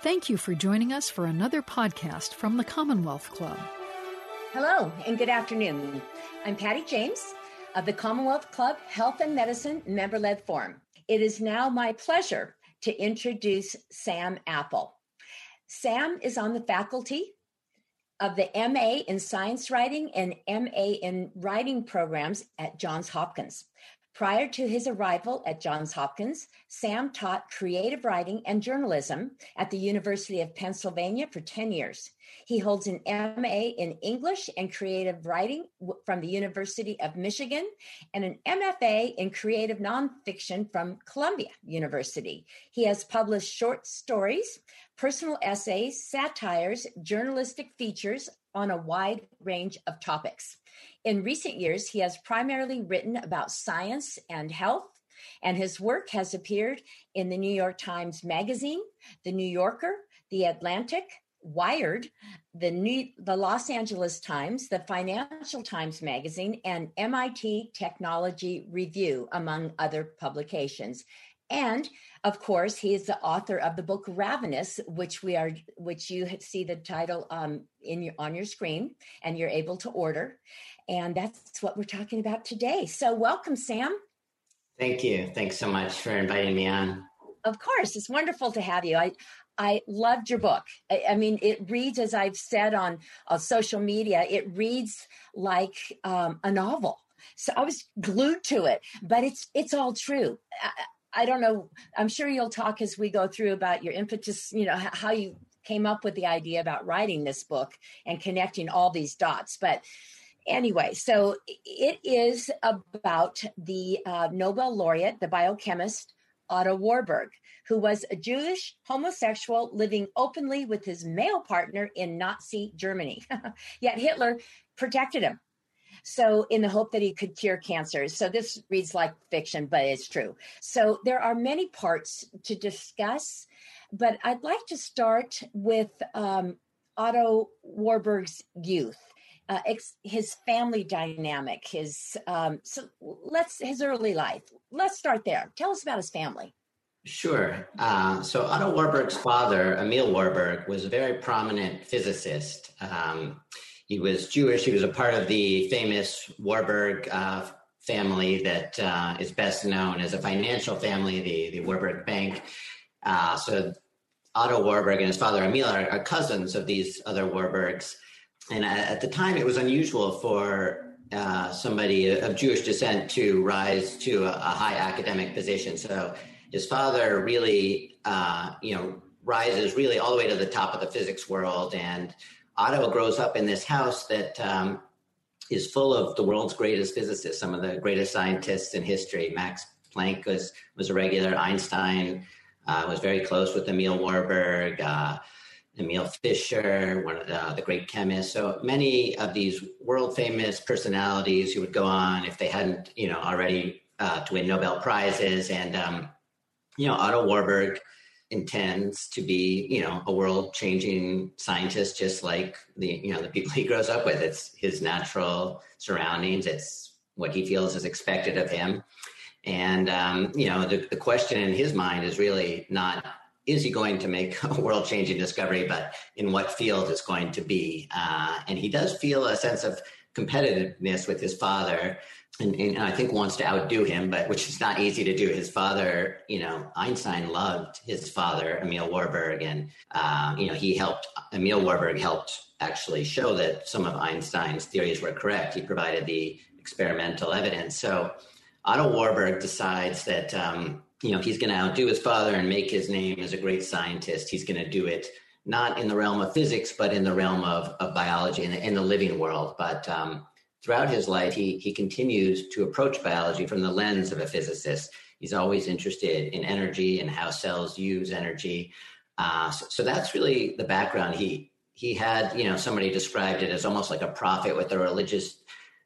Thank you for joining us for another podcast from the Commonwealth Club. Hello and good afternoon. I'm Patty James of the Commonwealth Club Health and Medicine Member Led Forum. It is now my pleasure to introduce Sam Apple. Sam is on the faculty of the MA in Science Writing and MA in Writing programs at Johns Hopkins. Prior to his arrival at Johns Hopkins, Sam taught creative writing and journalism at the University of Pennsylvania for 10 years. He holds an MA in English and creative writing from the University of Michigan and an MFA in creative nonfiction from Columbia University. He has published short stories, personal essays, satires, journalistic features on a wide range of topics. In recent years, he has primarily written about science and health, and his work has appeared in the New York Times Magazine, the New Yorker, the Atlantic, Wired, the New, the Los Angeles Times, the Financial Times Magazine, and MIT Technology Review, among other publications. And of course, he is the author of the book Ravenous, which we are, which you see the title um, in your on your screen, and you're able to order. And that's what we're talking about today. So, welcome, Sam. Thank you. Thanks so much for inviting me on. Of course, it's wonderful to have you. I I loved your book. I, I mean, it reads, as I've said on, on social media, it reads like um, a novel. So I was glued to it. But it's it's all true. I, I don't know. I'm sure you'll talk as we go through about your impetus. You know how you came up with the idea about writing this book and connecting all these dots. But anyway, so it is about the uh, Nobel laureate, the biochemist Otto Warburg, who was a Jewish homosexual living openly with his male partner in Nazi Germany. Yet Hitler protected him. So, in the hope that he could cure cancer. So, this reads like fiction, but it's true. So, there are many parts to discuss, but I'd like to start with um, Otto Warburg's youth uh, ex- his family dynamic, his um, so let's his early life. Let's start there. Tell us about his family. Sure. Uh, so Otto Warburg's father, Emil Warburg, was a very prominent physicist. Um, he was Jewish. He was a part of the famous Warburg uh, family that uh, is best known as a financial family, the, the Warburg Bank. Uh, so Otto Warburg and his father Emil are, are cousins of these other Warburgs and at the time, it was unusual for uh, somebody of Jewish descent to rise to a, a, high academic position. So his father really, uh, you know, rises really all the way to the top of the physics world. And Otto grows up in this house that um, is full of the world's greatest physicists, some of the greatest scientists in history. Max Planck was was a regular. Einstein uh, was very close with Emil Warburg. Emil Fischer, one of the, the, great chemists. So many of these world famous personalities who would go on if they hadn't, you know, already uh, to win Nobel prizes. And, um, you know, Otto Warburg intends to be, you know, a world changing scientist, just like the, you know, the people he grows up with. It's his natural surroundings. It's what he feels is expected of him. And, um, you know, the, the question in his mind is really not is he going to make a world changing discovery, but in what field it's going to be. Uh, and he does feel a sense of competitiveness with his father. And, and, I think wants to outdo him, but which is not easy to do. His father, you know, Einstein loved his father, Emil Warburg, and uh, you know he helped. Emil Warburg helped actually show that some of Einstein's theories were correct. He provided the experimental evidence. So Otto Warburg decides that um, you know, he's going to outdo his father and make his name as a great scientist. He's going to do it not in the realm of physics, but in the realm of, of biology in the, in the living world. But um, throughout his life, he, he continues to approach biology from the lens of a physicist. He's always interested in energy and how cells use energy. Uh, so, so that's really the background. He he had, you know, somebody described it as almost like a prophet with a religious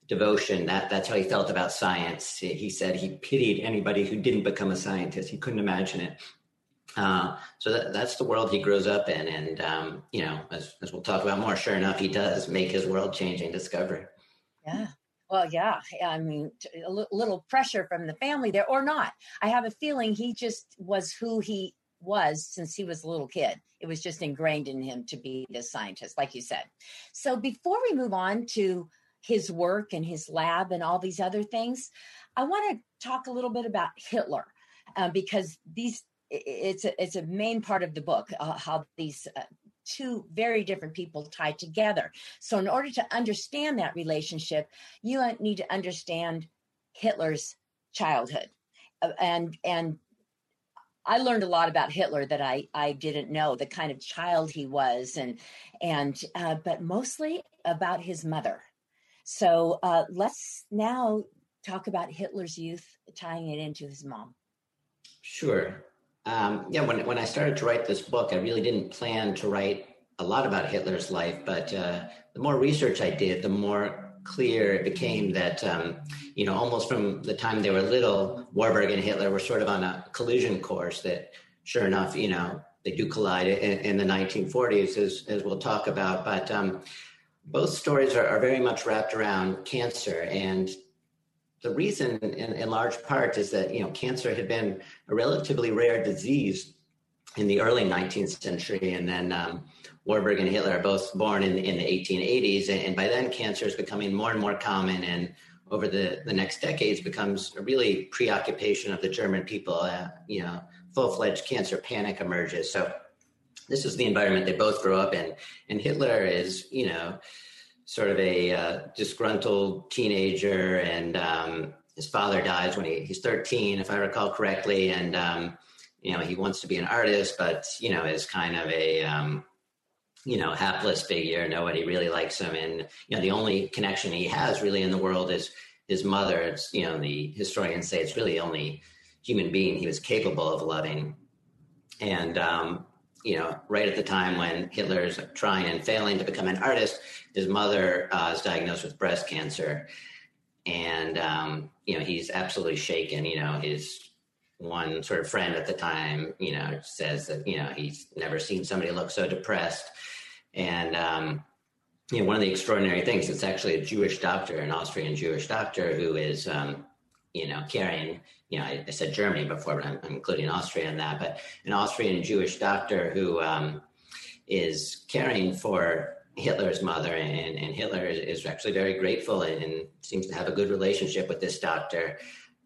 devotion. That that's how he felt about science. He said he pitied anybody who didn't become a scientist. He couldn't imagine it. Uh, so that, that's the world he grows up in, and um, you know, as, as we'll talk about more, sure enough, he does make his world-changing discovery. Yeah. Well, yeah. I mean, a little pressure from the family there, or not. I have a feeling he just was who he was since he was a little kid. It was just ingrained in him to be this scientist, like you said. So before we move on to his work and his lab and all these other things, I want to talk a little bit about Hitler uh, because these it's a, it's a main part of the book uh, how these uh, two very different people tied together. So in order to understand that relationship, you need to understand Hitler's childhood uh, and and I learned a lot about Hitler that I I didn't know the kind of child he was and and uh, but mostly about his mother. So uh, let's now talk about Hitler's youth, tying it into his mom. Sure. Um, yeah, when when I started to write this book, I really didn't plan to write a lot about Hitler's life, but uh, the more research I did, the more clear it became that um, you know almost from the time they were little, Warburg and Hitler were sort of on a collision course. That sure enough, you know, they do collide in, in the 1940s, as as we'll talk about. But um, both stories are, are, very much wrapped around cancer, and the reason, in, in large part, is that you know cancer had been a relatively rare disease in the early 19th century, and then um, Warburg and Hitler are both born in, in the 1880s, and by then cancer is becoming more and more common, and over the, the next decades becomes a really preoccupation of the German people. Uh, you know, full-fledged cancer panic emerges. So this is the environment they both grow up in, and Hitler is, you know, sort of a uh, disgruntled teenager, and um, his father dies when he, he's 13, if I recall correctly, and um, you know he wants to be an artist, but you know is kind of a um, you know, hapless figure. Nobody really likes him. And, you know, the only connection he has really in the world is his mother. It's, you know, the historians say it's really the only human being he was capable of loving. And, um, you know, right at the time when Hitler's trying and failing to become an artist, his mother uh, is diagnosed with breast cancer. And, um, you know, he's absolutely shaken. You know, his one sort of friend at the time, you know, says that, you know, he's never seen somebody look so depressed. And, um, you know, one of the extraordinary things, it's actually a Jewish doctor, an Austrian Jewish doctor who is, um, you know, carrying, you know, I, I said Germany before, but I'm, I'm, including Austria in that, but an Austrian Jewish doctor who um, is caring for Hitler's mother, and, and Hitler is, is, actually very grateful and, and, seems to have a good relationship with this doctor.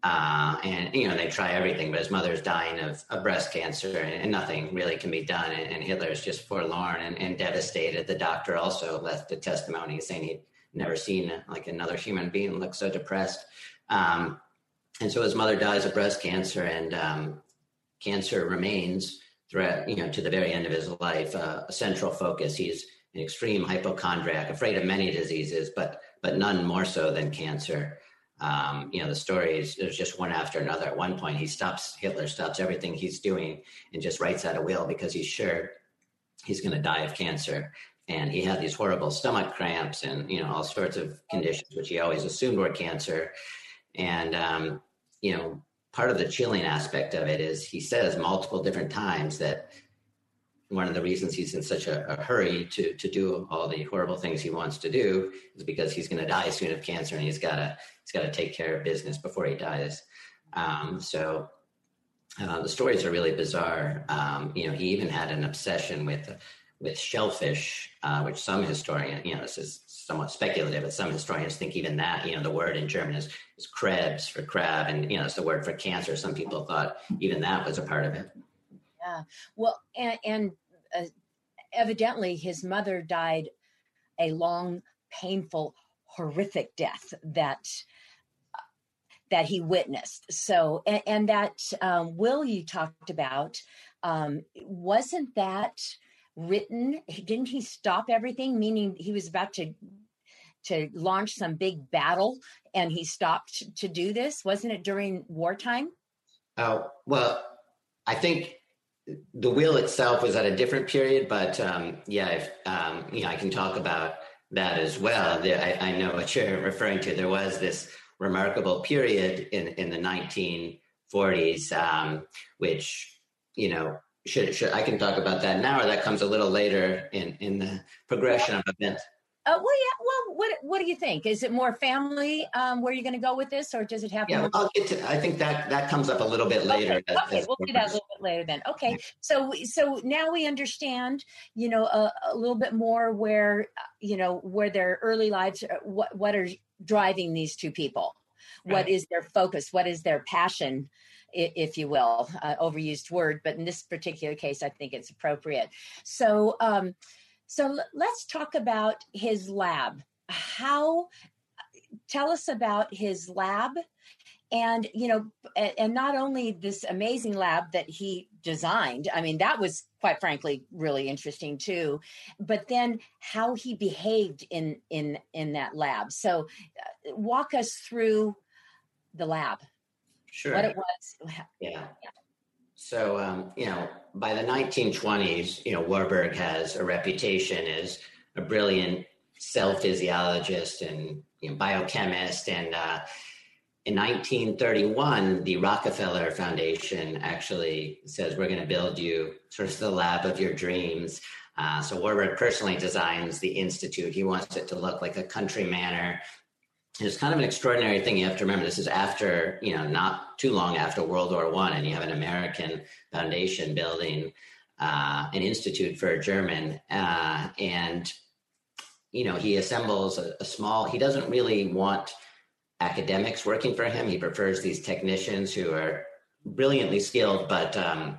Uh, and you know they try everything, but his mother's dying of, of breast cancer, and, and, nothing really can be done. And, and Hitler's just forlorn and, and, devastated. The doctor also left a testimony saying he'd never seen like another human being look so depressed. Um, and so his mother dies of breast cancer, and um, cancer remains throughout, you know, to the very end of his life uh, a central focus. He's an extreme hypochondriac, afraid of many diseases, but but none more so than cancer um, you know, the stories, there's just one after another. At one point, he stops, Hitler stops everything he's doing and just writes out a will because he's sure he's going to die of cancer. And he had these horrible stomach cramps and, you know, all sorts of conditions, which he always assumed were cancer. And, um, you know, part of the chilling aspect of it is he says multiple different times that one of the reasons he's in such a, a, hurry to to do all the horrible things he wants to do is because he's going to die soon of cancer and he's got to he's got to take care of business before he dies. Um, so uh, the stories are really bizarre. Um, you know, he even had an obsession with with shellfish, uh, which some historian you know, this is somewhat speculative, but some historians think even that, you know, the word in German is, is krebs for crab, and you know, it's the word for cancer. Some people thought even that was a part of it. Yeah. Well, and, and uh, evidently his mother died a long, painful, horrific death that that he witnessed. So, and, and that um, will you talked about, um, wasn't that written? Didn't he stop everything? Meaning he was about to to launch some big battle, and he stopped to do this. Wasn't it during wartime? Oh well, I think the will itself was at a different period, but um, yeah, if, um, you know, I can talk about that as well. I, I, know what you're referring to. There was this remarkable period in in the 1940s, um, which you know, should, should I can talk about that now, or that comes a little later in in the progression of events. Uh, well, yeah. Well, what what do you think? Is it more family um, where you're going to go with this, or does it have? Yeah, more- I'll get to. I think that that comes up a little bit later. Okay, as- okay, we'll do that a little bit later then. Okay, so so now we understand, you know, a, a little bit more where, you know, where their early lives, uh, what what are driving these two people, what Right. is their focus, what is their passion, i- if you will, uh, overused word, but in this particular case, I think it's appropriate. So, um, so let's talk about his lab. How? Tell us about his lab and you know and not only this amazing lab that he designed i mean that was quite frankly really interesting too but then how he behaved in in in that lab so uh, walk us through the lab Sure. what it was Yeah. So, um, you know, by the 1920s, you know, Warburg has a reputation as a brilliant cell physiologist and you know, biochemist. And uh, in 1931, the Rockefeller Foundation actually says, we're going to build you sort of the lab of your dreams. Uh, so Warburg personally designs the institute. He wants it to look like a country manor it's kind of an extraordinary thing. You have to remember this is after, you know, not too long after World War One, and you have an American foundation building uh, an institute for a German, uh, and you know he assembles a, a small. He doesn't really want academics working for him. He prefers these technicians who are brilliantly skilled, but um,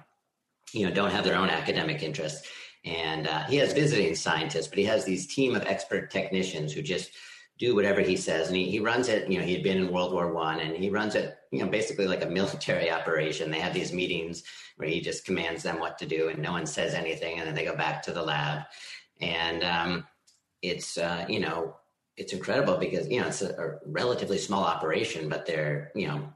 you know don't have their own academic interests. And uh, he has visiting scientists, but he has these team of expert technicians who just do whatever he says. And he, he runs it you know he had been in world war one and he runs it you know basically like a military operation. They have these meetings where he just commands them what to do and no one says anything. And then they go back to the lab. And um, it's uh, you know it's incredible because you know it's a, a relatively small operation but they're you know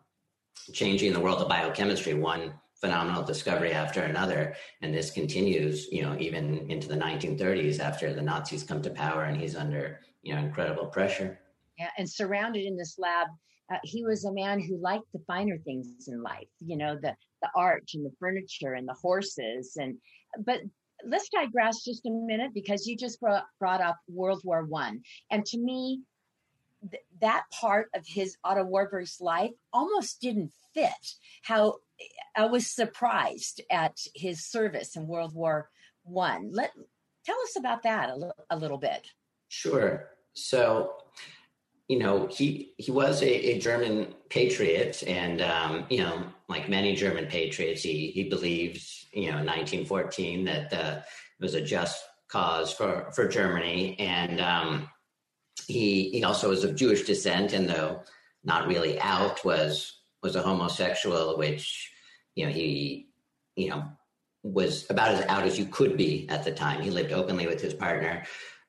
changing the world of biochemistry one phenomenal discovery after another. And this continues you know even into the 1930s after the nazis come to power and he's under you know incredible pressure. Yeah, and surrounded in this lab uh, he was a man who liked the finer things in life you know the the art and the furniture and the horses and but let's digress just a minute because you just brought, brought up world war one. And to me th- that part of his otto warburg's life almost didn't fit how i was surprised at his service in world war one. Let tell us about that a, li- a little bit Sure. So, you know, he he was a, a German patriot, and um, you know, like many German patriots, he he believed, you know, in 1914 that uh, it was a just cause for for Germany, and um, he he also was of Jewish descent, and though not really out, was was a homosexual, which you know he you know was about as out as you could be at the time. He lived openly with his partner.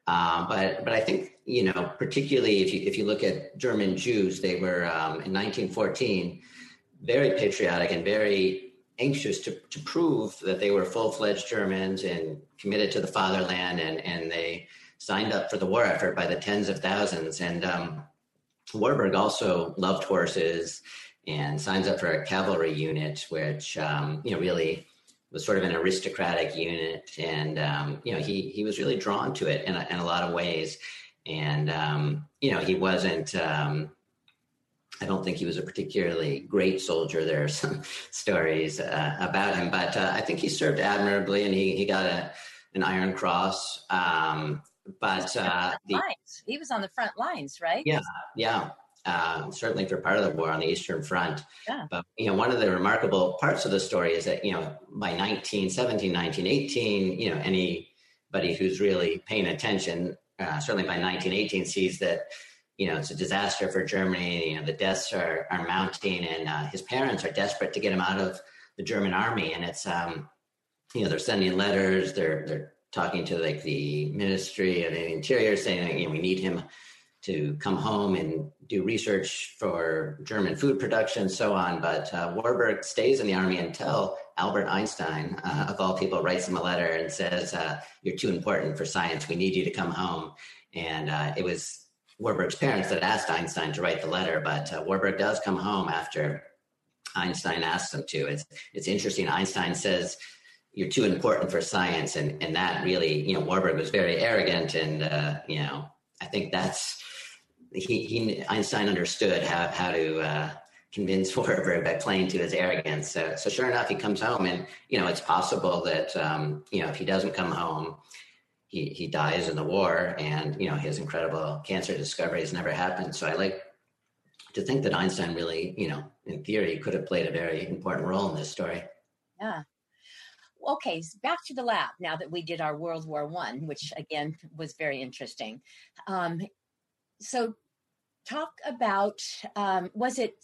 Um, but but I think you know particularly if you if you look at German Jews, they were um, in 1914 very patriotic and very anxious to to prove that they were full fledged Germans and committed to the fatherland, and and they signed up for the war effort by the tens of thousands. And um, Warburg also loved horses and signs up for a cavalry unit, which um, you know really was sort of an aristocratic unit, and um, you know he he was really drawn to it in a, in a lot of ways. And um, you know he wasn't. Um, I don't think he was a particularly great soldier. There are some stories uh, about him, but uh, I think he served admirably, and he he got a an Iron Cross. Um, but uh, the, he was on the front lines right Yeah. yeah, uh, certainly for part of the war on the Eastern Front. Yeah. But, you know, one of the remarkable parts of the story is that, you know, by 1917, 1918, you know, anybody who's really paying attention, uh, certainly by 1918, sees that, you know, it's a disaster for Germany. You know, the deaths are, are mounting, and uh, his parents are desperate to get him out of the German army. And it's, um, you know, they're sending letters, they're, they're talking to like the Ministry of the Interior saying, you know, we need him to come home and do research for German food production, and so on. But uh, Warburg stays in the army until Albert Einstein, uh, of all people, writes him a letter and says, uh, "You're too important for science. We need you to come home." And uh, it was Warburg's parents that asked Einstein to write the letter, but uh, Warburg does come home after Einstein asks him to. It's it's interesting. Einstein says. You're too important for science, and and that really, you know, Warburg was very arrogant, and uh, you know, I think that's he, he Einstein understood how how to uh, convince Warburg by playing to his arrogance. So, so sure enough, he comes home, and you know it's possible that um, you know if he doesn't come home, he he dies in the war, and you know his incredible cancer discovery has never happened. So I like to think that Einstein really, you know, in theory, could have played a very important role in this story. Yeah. Okay, so back to the lab now that we did our World War One, which again was very interesting. Um, so, talk about um, was it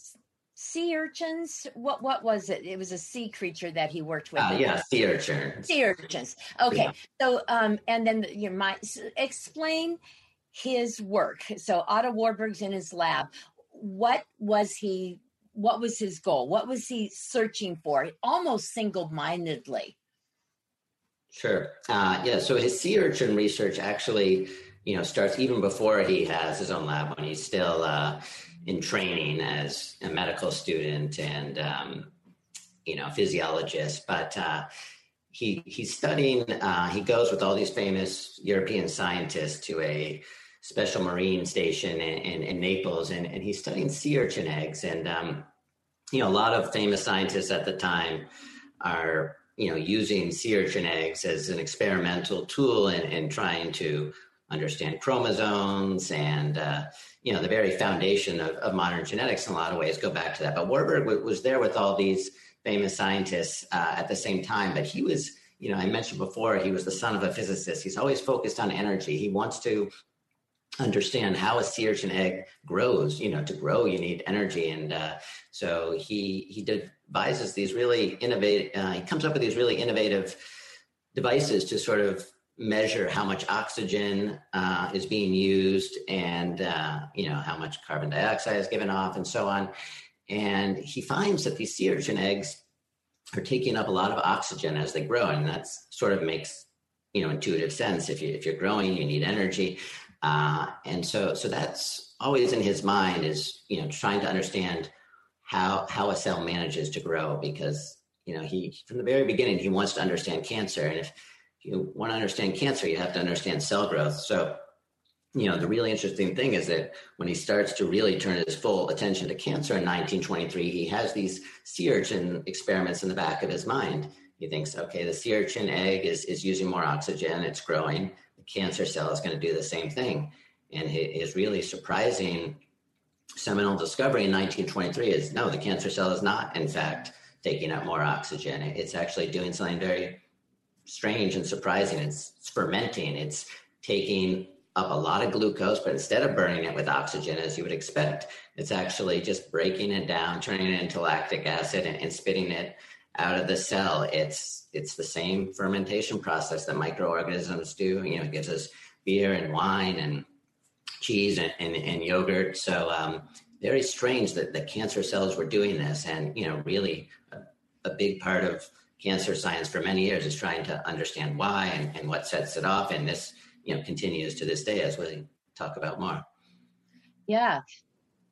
sea urchins? What what was it? It was a sea creature that he worked with. Uh, yeah, sea urchins. Sea urchins. Okay, yeah. so um, and then you know, explain his work. So Otto Warburg's in his lab. What was he? What was his goal? What was he searching for? Almost single mindedly. Sure. Uh, yeah. So his sea urchin research actually, you know, starts even before he has his own lab when he's still uh, in training as a medical student and um, you know physiologist. But uh, he he's studying. Uh, he goes with all these famous European scientists to a special marine station in, in, in Naples, and, and he's studying sea urchin eggs. And um, you know, a lot of famous scientists at the time are you know, using sea urchin eggs as an experimental tool and, and trying to understand chromosomes and, uh, you know, the very foundation of, of, modern genetics in a lot of ways go back to that. But Warburg w- was there with all these famous scientists uh, at the same time, but he was, you know, I mentioned before, he was the son of a physicist. He's always focused on energy. He wants to understand how a sea urchin egg grows. You know, to grow, you need energy. And uh, so he, he devises these really innovative, uh, he comes up with these really innovative devices to sort of measure how much oxygen uh, is being used and uh, you know how much carbon dioxide is given off and so on. And he finds that these sea urchin eggs are taking up a lot of oxygen as they grow. And that sort of makes you know intuitive sense. If you if you're growing you need energy. Uh, and so so that's always in his mind is you know trying to understand how how a cell manages to grow because you know he from the very beginning he wants to understand cancer. And if you want to understand cancer you have to understand cell growth. So you know the really interesting thing is that when he starts to really turn his full attention to cancer in 1923 he has these sea urchin experiments in the back of his mind. He thinks okay the sea urchin egg is, is using more oxygen. It's growing. The cancer cell is going to do the same thing. And his really surprising seminal discovery in 1923 is no, the cancer cell is not, in fact, taking up more oxygen. It's actually doing something very strange and surprising. It's, it's fermenting, it's taking up a lot of glucose, but instead of burning it with oxygen as you would expect, it's actually just breaking it down, turning it into lactic acid and, and spitting it out of the cell. It's it's the same fermentation process that microorganisms do. You know, it gives us beer and wine and cheese and, and, and yogurt. So um, very strange that the cancer cells were doing this. And, you know, really a, a, big part of cancer science for many years is trying to understand why and, and what sets it off. And this, you know, continues to this day as we talk about more. Yeah.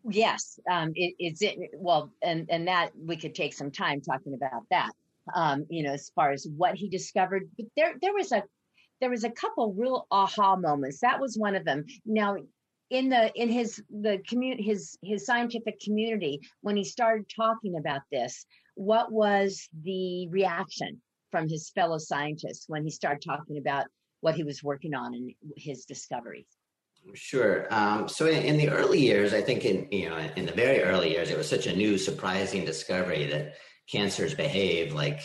Yes. Um, it, it's it, well, and, and that we could take some time talking about that. Um, you know, as far as what he discovered, but there, there was a, there was a couple real aha moments. That was one of them. Now, in the in his the community his his scientific community when he started talking about this what was the reaction from his fellow scientists when he started talking about what he was working on and his discoveries? Sure. Um, so in, in, the early years i think in you know in the very early years it was such a new surprising discovery that cancers behave like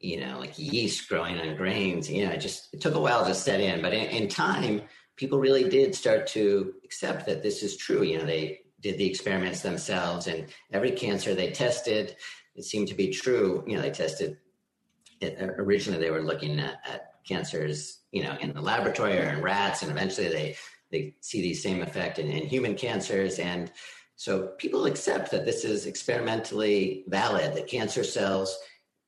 you know like yeast growing on grains. You know it just it took a while to set in but in, in time people really did start to accept that this is true. You know, they did the experiments themselves, and every cancer they tested, it seemed to be true. You know, they tested it, uh, originally they were looking at, at cancers, you know, in the laboratory or in rats, and eventually they they see the same effect in, in human cancers and so people accept that this is experimentally valid that cancer cells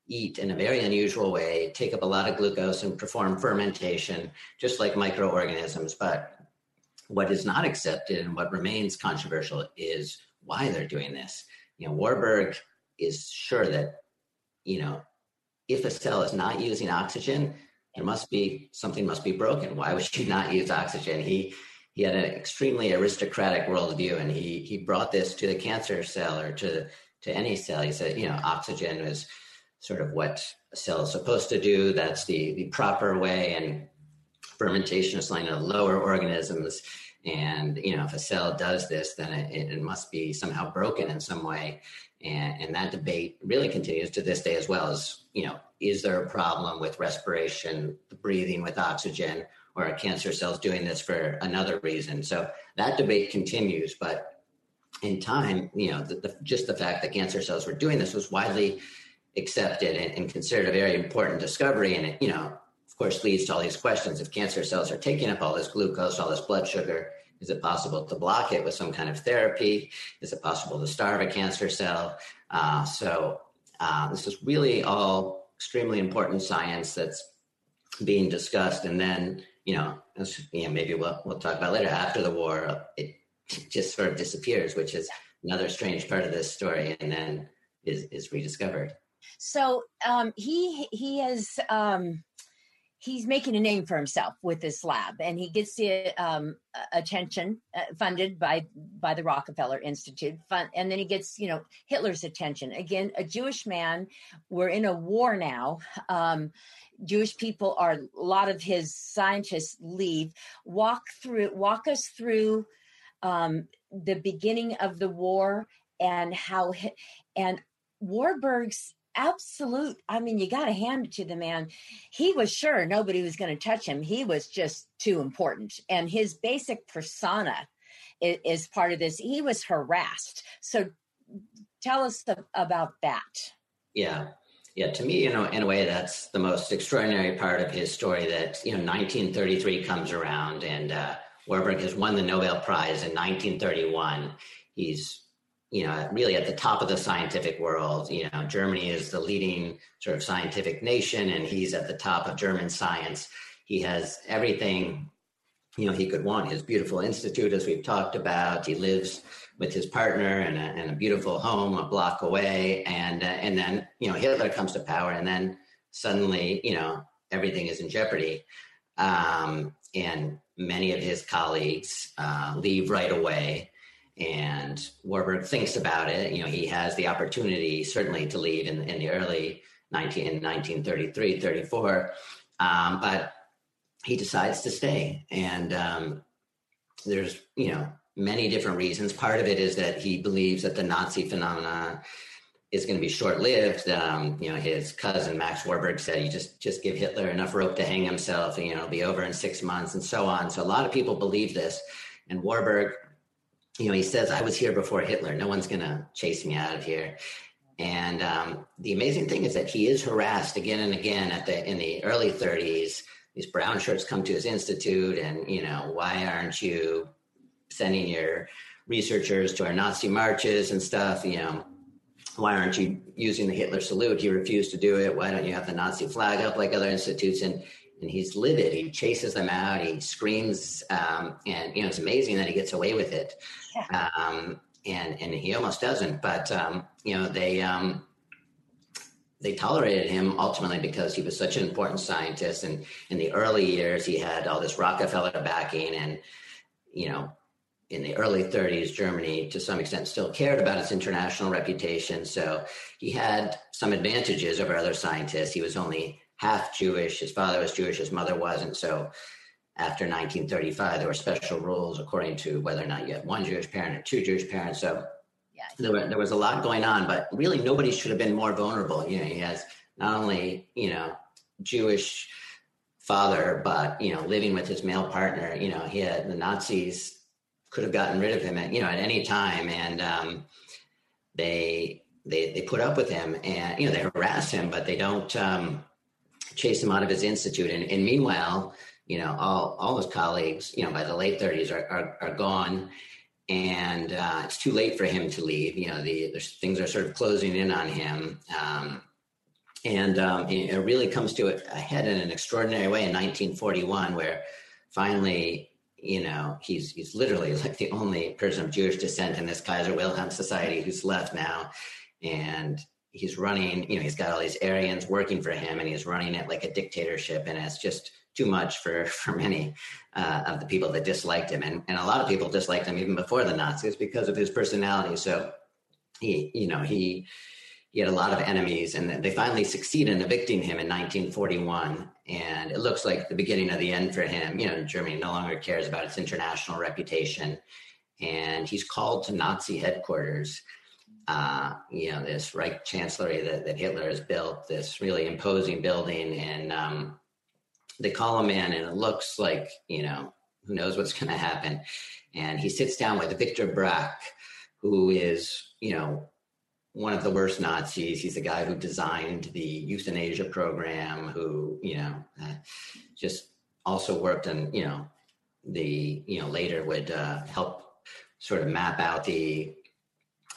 eat in a very unusual way, take up a lot of glucose and perform fermentation, just like microorganisms. But what is not accepted and what remains controversial is why they're doing this. You know, Warburg is sure that, you know, if a cell is not using oxygen, there must be something must be broken. Why would you not use oxygen? He he had an extremely aristocratic worldview, and he he brought this to the cancer cell or to to any cell. He said, you know, oxygen is sort of what a cell is supposed to do. That's the the proper way, and fermentation is something of lower organisms. And you know, if a cell does this, then it, it must be somehow broken in some way. And, and that debate really continues to this day as well. As you know, is there a problem with respiration, breathing with oxygen, or are cancer cells doing this for another reason? So that debate continues, but in time, you know, the, the, just the fact that cancer cells were doing this was widely accepted and, and, considered a very important discovery. And it, you know, of course, leads to all these questions. If cancer cells are taking up all this glucose, all this blood sugar, is it possible to block it with some kind of therapy? Is it possible to starve a cancer cell? Uh, so uh, this is really all extremely important science that's being discussed. And then, you know, you know maybe we'll, we'll talk about later after the war, it just sort of disappears, which is another strange part of this story, and then is, is rediscovered. So um, he he has um, he's making a name for himself with this lab, and he gets the um, attention uh, funded by by the Rockefeller Institute, fund, and then he gets you know Hitler's attention. Again, a Jewish man. We're in a war now. Um, Jewish people are a lot of his scientists leave. Walk through, walk us through um, the beginning of the war and how and Warburg's absolute i mean you got to hand it to the man. He was sure nobody was going to touch him. He was just too important and his basic persona is, is part of this. He was harassed. So tell us the, about that. Yeah. Yeah to me you know in a way that's the most extraordinary part of his story that you know 1933 comes around and uh Warburg has won the Nobel Prize in 1931. He's, you know, really at the top of the scientific world. You know, Germany is the leading sort of scientific nation, and he's at the top of German science. He has everything, you know, he could want. His beautiful institute, as we've talked about. He lives with his partner in a, in a beautiful home a block away, and uh, and then you know Hitler comes to power, and then suddenly, you know, everything is in jeopardy. Um, and many of his colleagues uh, leave right away. And Warburg thinks about it. You know, he has the opportunity certainly to leave in, in the early 19, 1933, 34. Um, but he decides to stay. And um, there's, you know, many different reasons. Part of it is that he believes that the Nazi phenomenon is going to be short-lived. Um, you know, his cousin Max Warburg said, "You just just give Hitler enough rope to hang himself, and you know, it'll be over in six months, and so on." So a lot of people believe this, and Warburg, you know, he says, "I was here before Hitler. No one's going to chase me out of here." And um, the amazing thing is that he is harassed again and again at the in the early 30s. These brown shirts come to his institute, and you know, why aren't you sending your researchers to our Nazi marches and stuff? You know why aren't you using the Hitler salute? He refused to do it. Why don't you have the Nazi flag up like other institutes? And and he's livid. He chases them out. He screams, um, and you know it's amazing that he gets away with it. Yeah. Um, and and he almost doesn't. But um, you know they um, they tolerated him ultimately because he was such an important scientist. And in the early years, he had all this Rockefeller backing, and you know in the early 30s, Germany to some extent still cared about its international reputation. So he had some advantages over other scientists. He was only half Jewish. His father was Jewish, his mother wasn't. So after 1935, there were special rules according to whether or not you had one Jewish parent or two Jewish parents. So yeah. there, were, there was a lot going on, but really nobody should have been more vulnerable. You know, he has not only, you know, Jewish father, but, you know, living with his male partner, you know, he had the Nazis could have gotten rid of him at you know at any time, and um, they they they put up with him, and you know they harass him, but they don't um, chase him out of his institute. And, and meanwhile, you know all all his colleagues, you know by the late 30s are are, are gone. And uh, it's too late for him to leave. You know, the, things are sort of closing in on him. Um, and um, it really comes to a head in an extraordinary way in 1941, where finally you know, he's he's literally like the only person of Jewish descent in this Kaiser Wilhelm society who's left now, and he's running, you know, he's got all these Aryans working for him and he's running it like a dictatorship. And it's just too much for, for many uh, of the people that disliked him. And, and a lot of people disliked him even before the Nazis because of his personality. So he, you know, he, he had a lot of enemies and they finally succeed in evicting him in 1941 and it looks like the beginning of the end for him you know germany no longer cares about its international reputation and he's called to nazi headquarters uh, you know, this Reich Chancellery that, that Hitler has built, this really imposing building, and um, they call him in, and it looks like, you know, who knows what's going to happen. And he sits down with Victor Brack, who is, you know, one of the worst Nazis. He's the guy who designed the euthanasia program, who, you know, uh, just also worked on, you know, the, you know, later would uh, help sort of map out the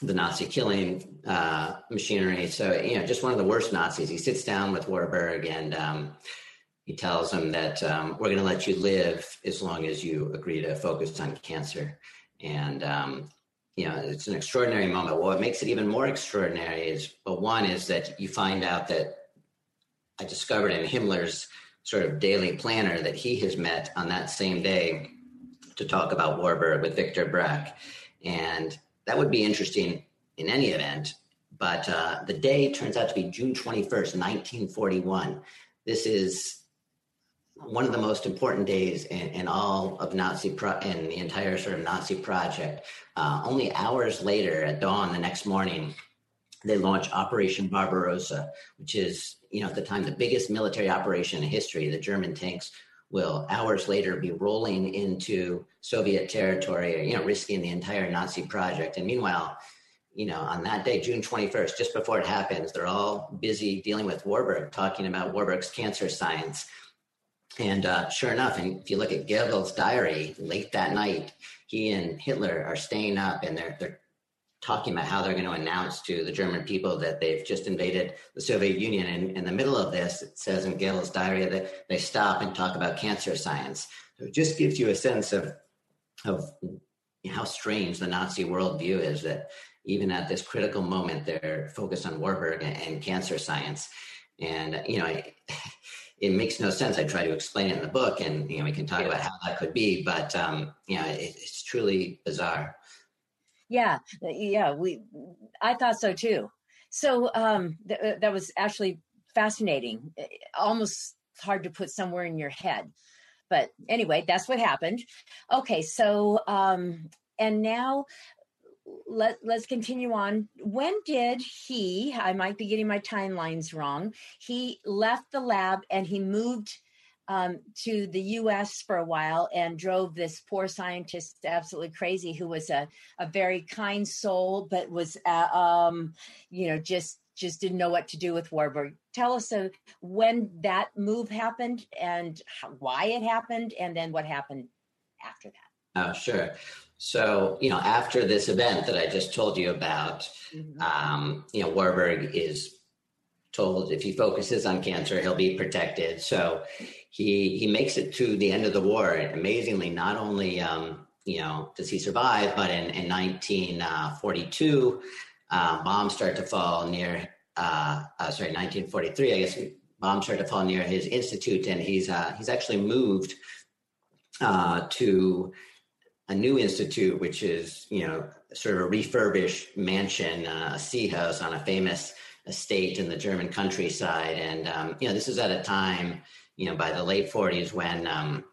the Nazi killing uh, machinery. So, you know, just one of the worst Nazis. He sits down with Warburg and um, he tells him that um, we're going to let you live as long as you agree to focus on cancer. And, um, you know, it's an extraordinary moment. Well, What makes it even more extraordinary is, well, one is that you find out that I discovered in Himmler's sort of daily planner that he has met on that same day to talk about Warburg with Victor Brack. And that would be interesting in any event. But uh, the day turns out to be June 21st, 1941. This is one of the most important days in, in all of Nazi pro- in the entire sort of Nazi project. Uh, only hours later, at dawn the next morning, they launch Operation Barbarossa, which is, you know, at the time the biggest military operation in history. The German tanks will hours later be rolling into Soviet territory, you know, risking the entire Nazi project. And meanwhile, you know, on that day, June 21st, just before it happens, they're all busy dealing with Warburg, talking about Warburg's cancer science. And uh, sure enough, and if you look at Goebbels' diary, late that night, he and Hitler are staying up and they're, they're talking about how they're going to announce to the German people that they've just invaded the Soviet Union. And in the middle of this, it says in Goebbels' diary that they stop and talk about cancer science. So it just gives you a sense of of how strange the Nazi worldview is that even at this critical moment, they're focused on Warburg and, and cancer science. And you know, it, it, makes no sense. I try to explain it in the book, and you know, we can talk about how that could be. But um, you know, it, it's truly bizarre. Yeah, yeah, we I thought so too. So um, th- uh, that was actually fascinating. Almost hard to put somewhere in your head. But anyway, that's what happened. Okay, so um, and now let let's continue on. When did he? I might be getting my timelines wrong. He left the lab and he moved um, to the US for a while and drove this poor scientist absolutely crazy who was a, a very kind soul, but was, uh, um, you know, just just didn't know what to do with Warburg. Tell us uh, when that move happened and how, why it happened, and then what happened after that. Oh, sure. So, you know, after this event that I just told you about, mm-hmm. um, you know, Warburg is told if he focuses on cancer, he'll be protected. So he he makes it to the end of the war. Amazingly, not only um, you know does he survive, but in, in 1942, uh, bombs start to fall near. Uh, uh, sorry, 1943. I guess bombs start to fall near his institute, and he's uh, he's actually moved uh, to a new institute, which is you know sort of a refurbished mansion, uh, a sea house on a famous estate in the German countryside. And, um, you know, this is at a time, you know, by the late 40s when um,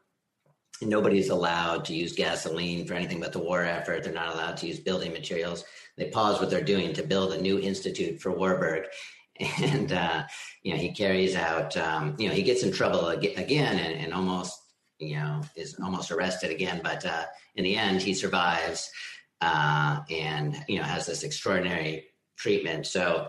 nobody's allowed to use gasoline for anything but the war effort. They're not allowed to use building materials. They pause what they're doing to build a new institute for Warburg. And, uh, you know, he carries out, um, you know, he gets in trouble again and, and, almost, you know, is almost arrested again. But uh, in the end, he survives uh, and, you know, has this extraordinary treatment. So,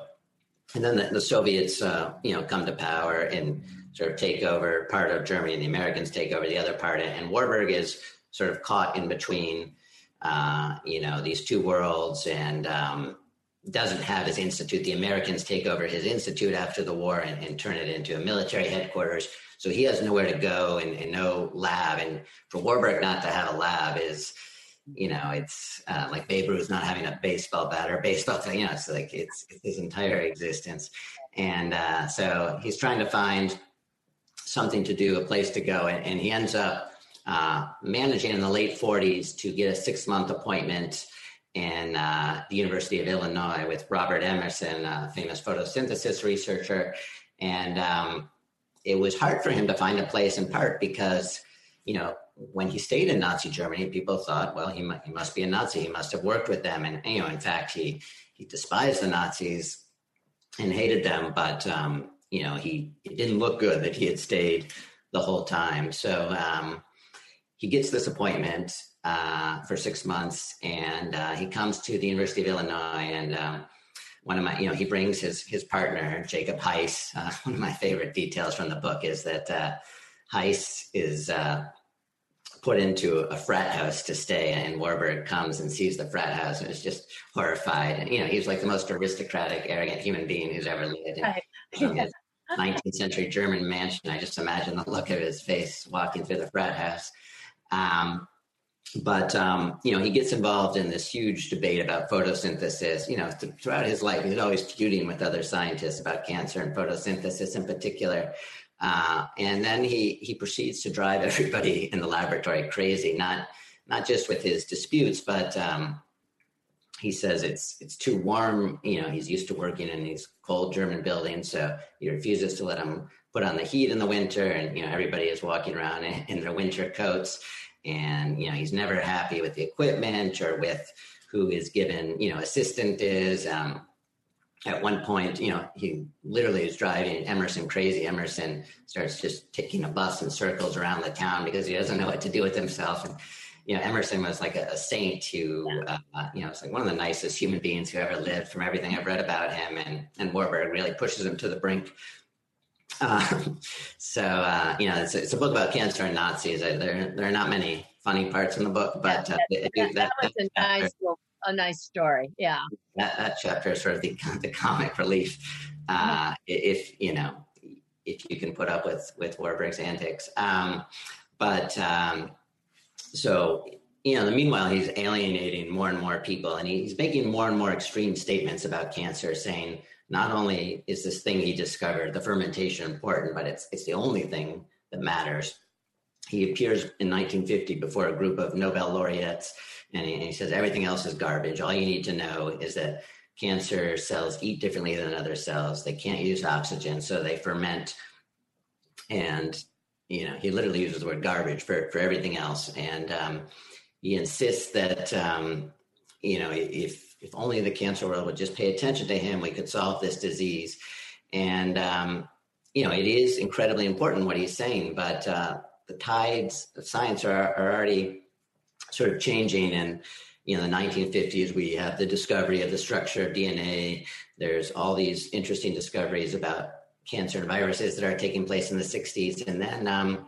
and then the, the Soviets, uh, you know, come to power and sort of take over part of Germany, and the Americans take over the other part. And Warburg is sort of caught in between, uh, you know, these two worlds, and um, doesn't have his institute. The Americans take over his institute after the war and, and turn it into a military headquarters. So he has nowhere to go and, and, no lab. And for Warburg not to have a lab is you know, it's uh, like Babe Ruth not having a baseball bat or baseball. You know, it's like it's, it's his entire existence, and uh, so he's trying to find something to do, a place to go, and, and he ends up uh, managing in the late 40s to get a six month appointment in uh, the University of Illinois with Robert Emerson, a famous photosynthesis researcher. And um, it was hard for him to find a place in part because, you know, when he stayed in Nazi Germany, people thought, well, he, mu- he must be a Nazi. He must have worked with them. And, you know, in fact, he, he despised the Nazis and hated them. But, um, you know, he, it didn't look good that he had stayed the whole time. So um, he gets this appointment uh, for six months, and uh, he comes to the University of Illinois. And um, one of my, you know, he brings his his partner Jacob Heiss. Uh, one of my favorite details from the book is that uh, Heiss is uh, put into a frat house to stay, and Warburg comes and sees the frat house and is just horrified. And you know, he's like the most aristocratic, arrogant human being who's ever lived. And, um, 19th century German mansion. I just imagine the look of his face walking through the frat house. Um, but um, you know he gets involved in this huge debate about photosynthesis you know th- throughout his life he's always feuding with other scientists about cancer and photosynthesis in particular uh, and then he he proceeds to drive everybody in the laboratory crazy not not just with his disputes but um, he says it's it's too warm you know he's used to working in these cold german buildings so he refuses to let him put on the heat in the winter and you know everybody is walking around in, their winter coats and you know he's never happy with the equipment or with who his given you know assistant is um, at one point you know he literally is driving emerson crazy. Emerson starts just taking a bus in circles around the town because he doesn't know what to do with himself. And you know emerson was like a, a saint who uh, you know it's like one of the nicest human beings who ever lived from everything i've read about him. And and warburg really pushes him to the brink. Um, so uh, you know, it's, it's, a book about cancer and Nazis. There, there are not many funny parts in the book, but uh, that, that, that, was a nice, a nice story. Yeah, that, that chapter is sort of the, the comic relief. Uh, mm-hmm. If you know, if you can put up with with Warburg's antics, um, but um, so you know, the meanwhile, he's alienating more and more people, and he's making more and more extreme statements about cancer, saying not only is this thing he discovered, the fermentation, important, but it's it's the only thing that matters. He appears in 1950 before a group of Nobel laureates, and he, and he says everything else is garbage. All you need to know is that cancer cells eat differently than other cells. They can't use oxygen, so they ferment. And you know, he literally uses the word garbage for for everything else, and um, he insists that um, you know if if only the cancer world would just pay attention to him, we could solve this disease. And, um, you know, it is incredibly important what he's saying, but uh, the tides of science are, are already sort of changing. And, you know, the 1950s, we have the discovery of the structure of DNA. There's all these interesting discoveries about cancer and viruses that are taking place in the 60s. And then um,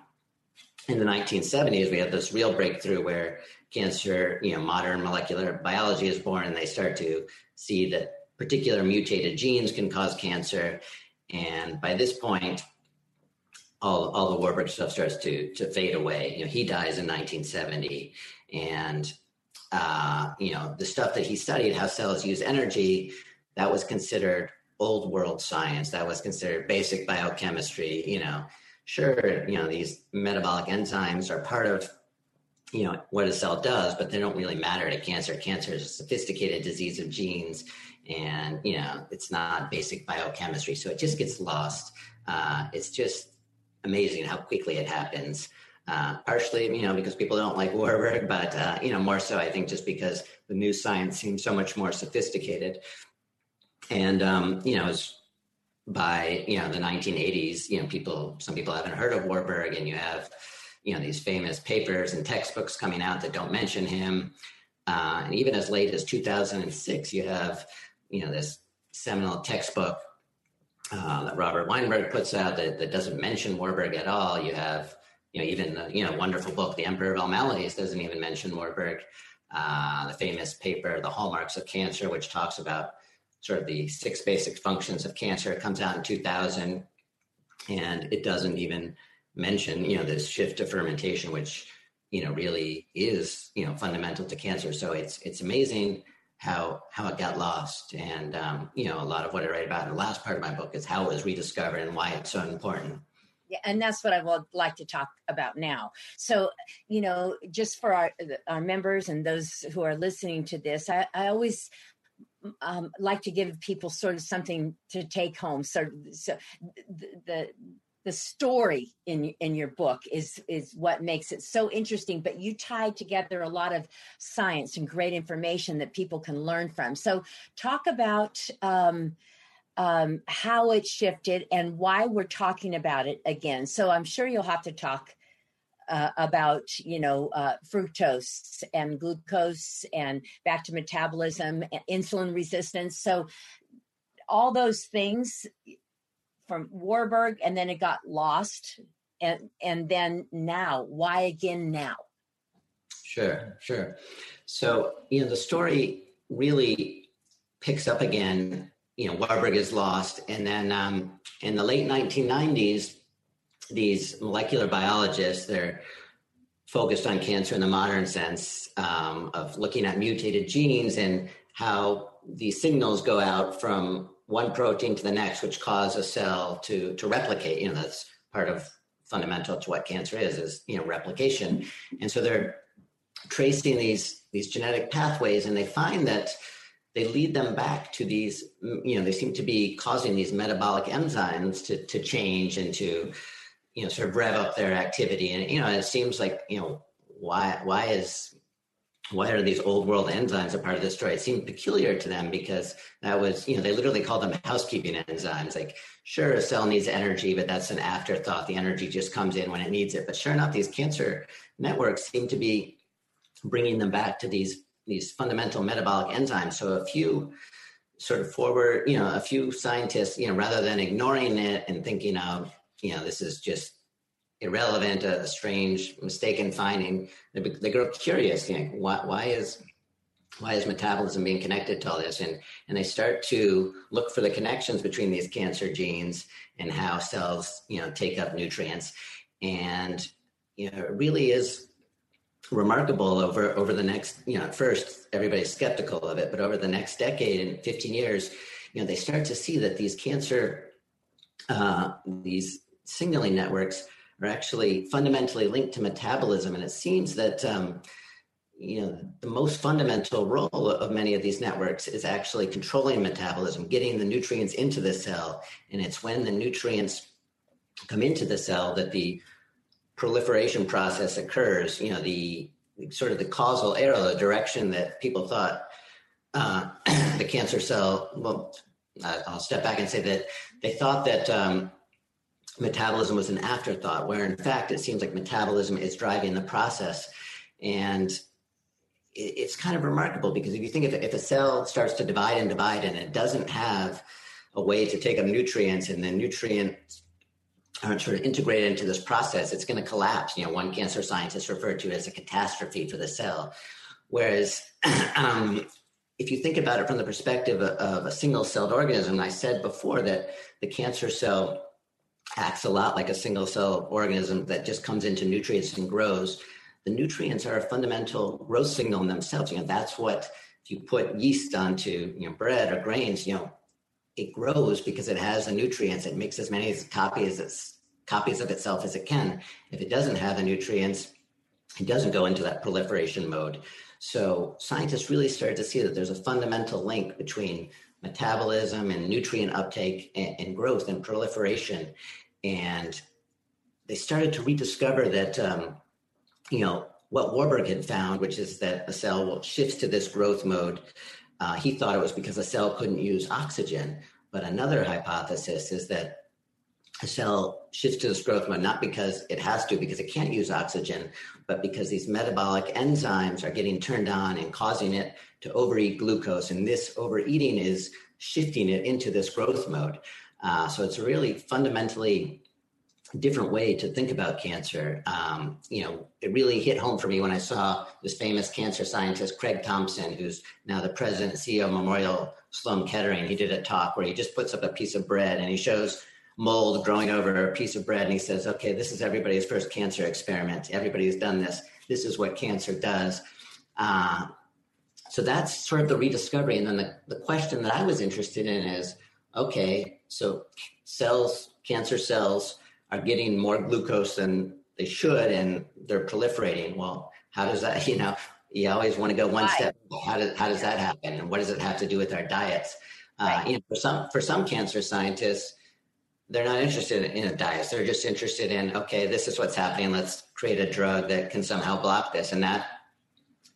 in the 1970s, we have this real breakthrough where cancer, you know, modern molecular biology is born and they start to see that particular mutated genes can cause cancer. And by this point, all, all the Warburg stuff starts to, to fade away. You know, he dies in 1970 and, uh, you know, the stuff that he studied, how cells use energy, that was considered old world science. That was considered basic biochemistry, you know, sure, you know, these metabolic enzymes are part of you know what a cell does but they don't really matter to cancer. Cancer is a sophisticated disease of genes and you know it's not basic biochemistry so it just gets lost. Uh, it's just amazing how quickly it happens uh, partially you know because people don't like warburg but uh, you know more so i think just because the new science seems so much more sophisticated. And um, you know by you know the 1980s you know people some people haven't heard of warburg and you have you know these famous papers and textbooks coming out that don't mention him. Uh, and even as late as 2006 you have you know this seminal textbook uh, that robert weinberg puts out that, that doesn't mention warburg at all. You have you know even the you know wonderful book the emperor of all maladies doesn't even mention warburg uh, the famous paper the hallmarks of cancer which talks about sort of the six basic functions of cancer it comes out in 2000 and it doesn't even mention, you know, this shift to fermentation, which you know, really is, you know, fundamental to cancer. So it's it's amazing how how it got lost. And um, you know, a lot of what I write about in the last part of my book is how it was rediscovered and why it's so important. And that's what I would like to talk about now. So, you know, just for our our members and those who are listening to this, I, I always um, like to give people sort of something to take home. So, so the, the the story in in your book is is what makes it so interesting but you tied together a lot of science and great information that people can learn from so talk about um, um, how it shifted and why we're talking about it again. So i'm sure you'll have to talk uh, about you know uh, fructose and glucose and back to metabolism and insulin resistance. So all those things from Warburg and then it got lost and and then now why again now? Sure sure. So you know the story really picks up again you know warburg is lost and then um, in the late 1990s these molecular biologists they're focused on cancer in the modern sense um, of looking at mutated genes and how these signals go out from one protein to the next, which cause a cell to to replicate. You know, that's part of fundamental to what cancer is, is you know replication. And so they're tracing these these genetic pathways, and they find that they lead them back to these. You know, they seem to be causing these metabolic enzymes to to change and to you know sort of rev up their activity. And you know, it seems like you know why why is why are these old world enzymes a part of this story? It seemed peculiar to them because that was, you know, they literally called them housekeeping enzymes. Like, sure, a cell needs energy, but that's an afterthought. The energy just comes in when it needs it. But sure enough, these cancer networks seem to be bringing them back to these these fundamental metabolic enzymes. So a few sort of forward, you know, a few scientists, you know, rather than ignoring it and thinking of, you know, this is just irrelevant, a, strange, mistaken finding. They, they grow curious. You know, why, why is why is metabolism being connected to all this? And and they start to look for the connections between these cancer genes and how cells, you know, take up nutrients. And you know, it really is remarkable over over the next, you know, at first everybody's skeptical of it, but over the next decade and 15 years, you know, they start to see that these cancer, uh, these signaling networks are actually fundamentally linked to metabolism. And it seems that um, you know the most fundamental role of many of these networks is actually controlling metabolism, getting the nutrients into the cell. And it's when the nutrients come into the cell that the proliferation process occurs. You know the sort of the causal arrow, the direction that people thought uh, the cancer cell. Well, I'll step back and say that they thought that um, metabolism was an afterthought, where in fact it seems like metabolism is driving the process. And it's kind of remarkable because if you think if, if a cell starts to divide and divide and it doesn't have a way to take up nutrients and then nutrients aren't sort of integrated into this process, it's going to collapse. You know, one cancer scientist referred to it as a catastrophe for the cell. Whereas um, if you think about it from the perspective of, a single celled organism, I said before that the cancer cell acts a lot like a single cell organism that just comes into nutrients and grows. The nutrients are a fundamental growth signal in themselves. You know, that's what if you put yeast onto you know bread or grains, you know, it grows because it has the nutrients. It makes as many copies as copies of itself as it can. If it doesn't have the nutrients, it doesn't go into that proliferation mode. So scientists really started to see that there's a fundamental link between metabolism and nutrient uptake and, and growth and proliferation and they started to rediscover that um, you know what Warburg had found, which is that a cell shifts to this growth mode. Uh, he thought it was because a cell couldn't use oxygen, but another hypothesis is that a cell shifts to this growth mode not because it has to, because it can't use oxygen, but because these metabolic enzymes are getting turned on and causing it to overeat glucose, and this overeating is shifting it into this growth mode. Uh, so it's really fundamentally different way to think about cancer. Um, you know, it really hit home for me when I saw this famous cancer scientist, Craig Thompson, who's now the president and CEO of Memorial Sloan Kettering. He did a talk where he just puts up a piece of bread and he shows mold growing over a piece of bread and he says, okay, this is everybody's first cancer experiment. Everybody's done this. this is what cancer does. Uh, so that's sort of the rediscovery. And then the, the question that I was interested in is okay, so cells, cancer cells, are getting more glucose than they should and they're proliferating. Well, how does that, you know, you always want to go one step. How does, how does that happen? And what does it have to do with our diets? Uh, you know, for some, for some cancer scientists, they're not interested in a diet. They're just interested in, okay, this is what's happening. Let's create a drug that can somehow block this. And that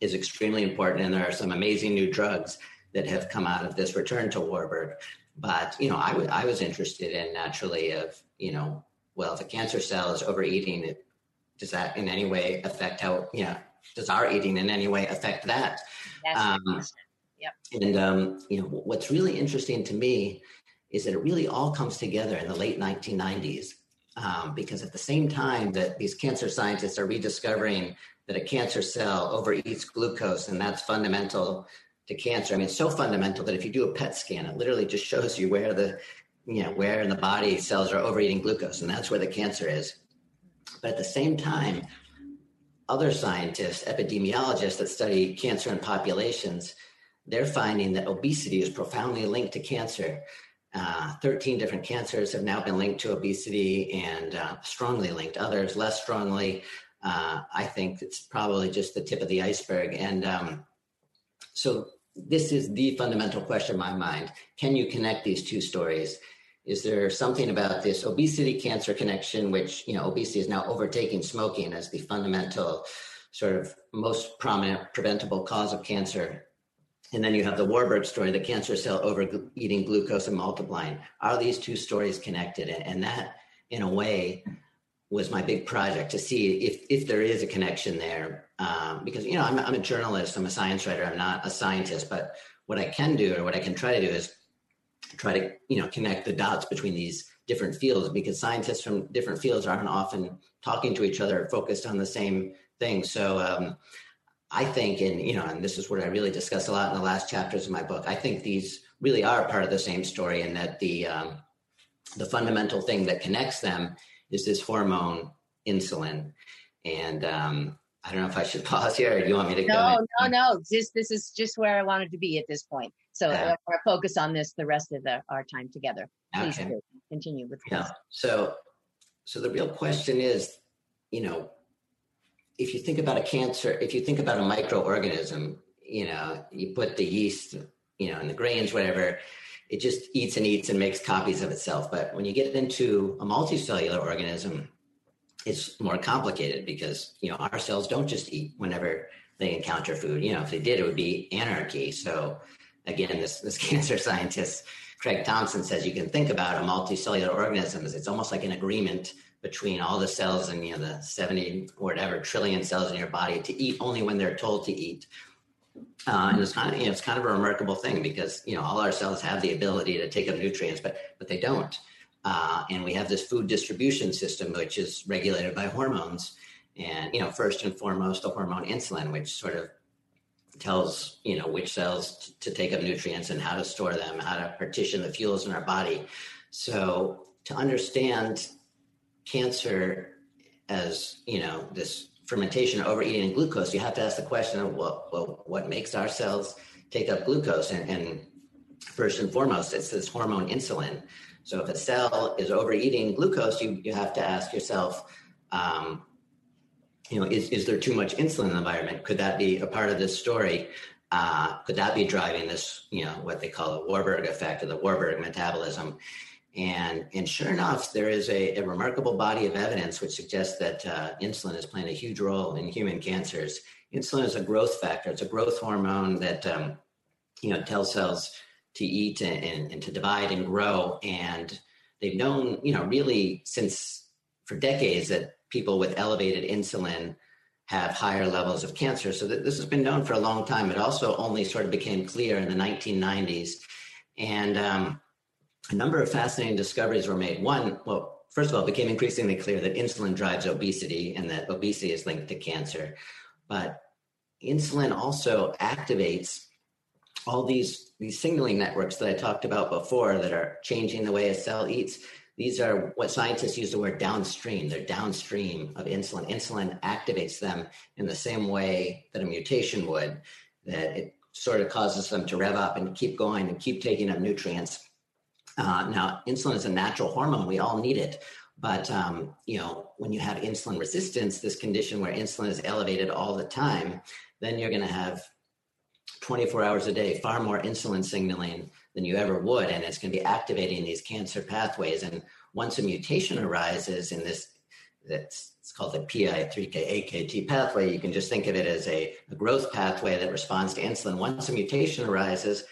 is extremely important. And there are some amazing new drugs that have come out of this return to Warburg. But, you know, I, w- I was interested in naturally of, you know, well, if a cancer cell is overeating, it, does that in any way affect how, you know, does our eating in any way affect that? Um, yep. And, um, you know, what's really interesting to me is that it really all comes together in the late 1990s. Um, because at the same time that these cancer scientists are rediscovering that a cancer cell overeats glucose and that's fundamental to cancer. I mean, it's so fundamental that if you do a PET scan, it literally just shows you where the, you know, where in the body cells are overeating glucose, and that's where the cancer is. But at the same time, other scientists, epidemiologists that study cancer in populations, they're finding that obesity is profoundly linked to cancer. Uh, 13 different cancers have now been linked to obesity and uh, strongly linked, others less strongly. Uh, I think it's probably just the tip of the iceberg. And um, so, this is the fundamental question in my mind. Can you connect these two stories? Is there something about this obesity cancer connection, which, you know, obesity is now overtaking smoking as the fundamental, sort of most prominent preventable cause of cancer and then you have the Warburg story, the cancer cell overeating glucose and multiplying. Are these two stories connected? And that, in a way, was my big project to see if if there is a connection there. Um, because you know, I'm, I'm a journalist, I'm a science writer, I'm not a scientist, but what I can do or what I can try to do is try to you know connect the dots between these different fields because scientists from different fields aren't often talking to each other, focused on the same thing. So. Um, I think, and you know, and this is what I really discuss a lot in the last chapters of my book. I think these really are part of the same story, and that the um, the fundamental thing that connects them is this hormone insulin. And um, I don't know if I should pause here, or do you want me to no, go? No, no, no. Just this is just where I wanted to be at this point. So uh, I focus on this the rest of the, our time together. Please okay. continue with this. Yeah. So, so the real question is, you know, if you think about a cancer, if you think about a microorganism, you know, you put the yeast, you know, in the grains, whatever, it just eats and eats and makes copies of itself. But when you get into a multicellular organism, it's more complicated because, you know, our cells don't just eat whenever they encounter food. You know, if they did, it would be anarchy. So again, this, this cancer scientist, Craig Thompson says you can think about a multicellular organism as it's almost like an agreement between all the cells and you know the 70 or whatever trillion cells in your body to eat only when they're told to eat uh, and it's kind of you know it's kind of a remarkable thing because you know all our cells have the ability to take up nutrients but but they don't. Uh, and we have this food distribution system which is regulated by hormones. And you know first and foremost the hormone insulin which sort of tells you know which cells t- to take up nutrients and how to store them how to partition the fuels in our body. So to understand cancer as you know this fermentation, overeating, and glucose, you have to ask the question of well, well what makes our cells take up glucose? And, and first and foremost, it's this hormone insulin. So if a cell is overeating glucose, you you have to ask yourself, um, you know, is is there too much insulin in the environment? Could that be a part of this story? Uh, could that be driving this, you know, what they call the Warburg effect or the Warburg metabolism? And, and sure enough, there is a, a remarkable body of evidence which suggests that uh, insulin is playing a huge role in human cancers. Insulin is a growth factor. It's a growth hormone that um, you know tells cells to eat and, and, and to divide and grow. And they've known, you know, really since for decades that people with elevated insulin have higher levels of cancer. So this has been known for a long time. It also only sort of became clear in the 1990s. And um, a number of fascinating discoveries were made. One, well, first of all, it became increasingly clear that insulin drives obesity and that obesity is linked to cancer. But insulin also activates all these, these signaling networks that I talked about before that are changing the way a cell eats. these are what scientists use the word downstream. They're downstream of insulin. Insulin activates them in the same way that a mutation would, that it sort of causes them to rev up and keep going and keep taking up nutrients. Uh, now, insulin is a natural hormone. We all need it. But um, you know, when you have insulin resistance, this condition where insulin is elevated all the time, then you're going to have 24 hours a day far more insulin signaling than you ever would, and it's going to be activating these cancer pathways. And once a mutation arises in this, that's it's called the PI3K-AKT pathway. You can just think of it as a, a growth pathway that responds to insulin. Once a mutation arises,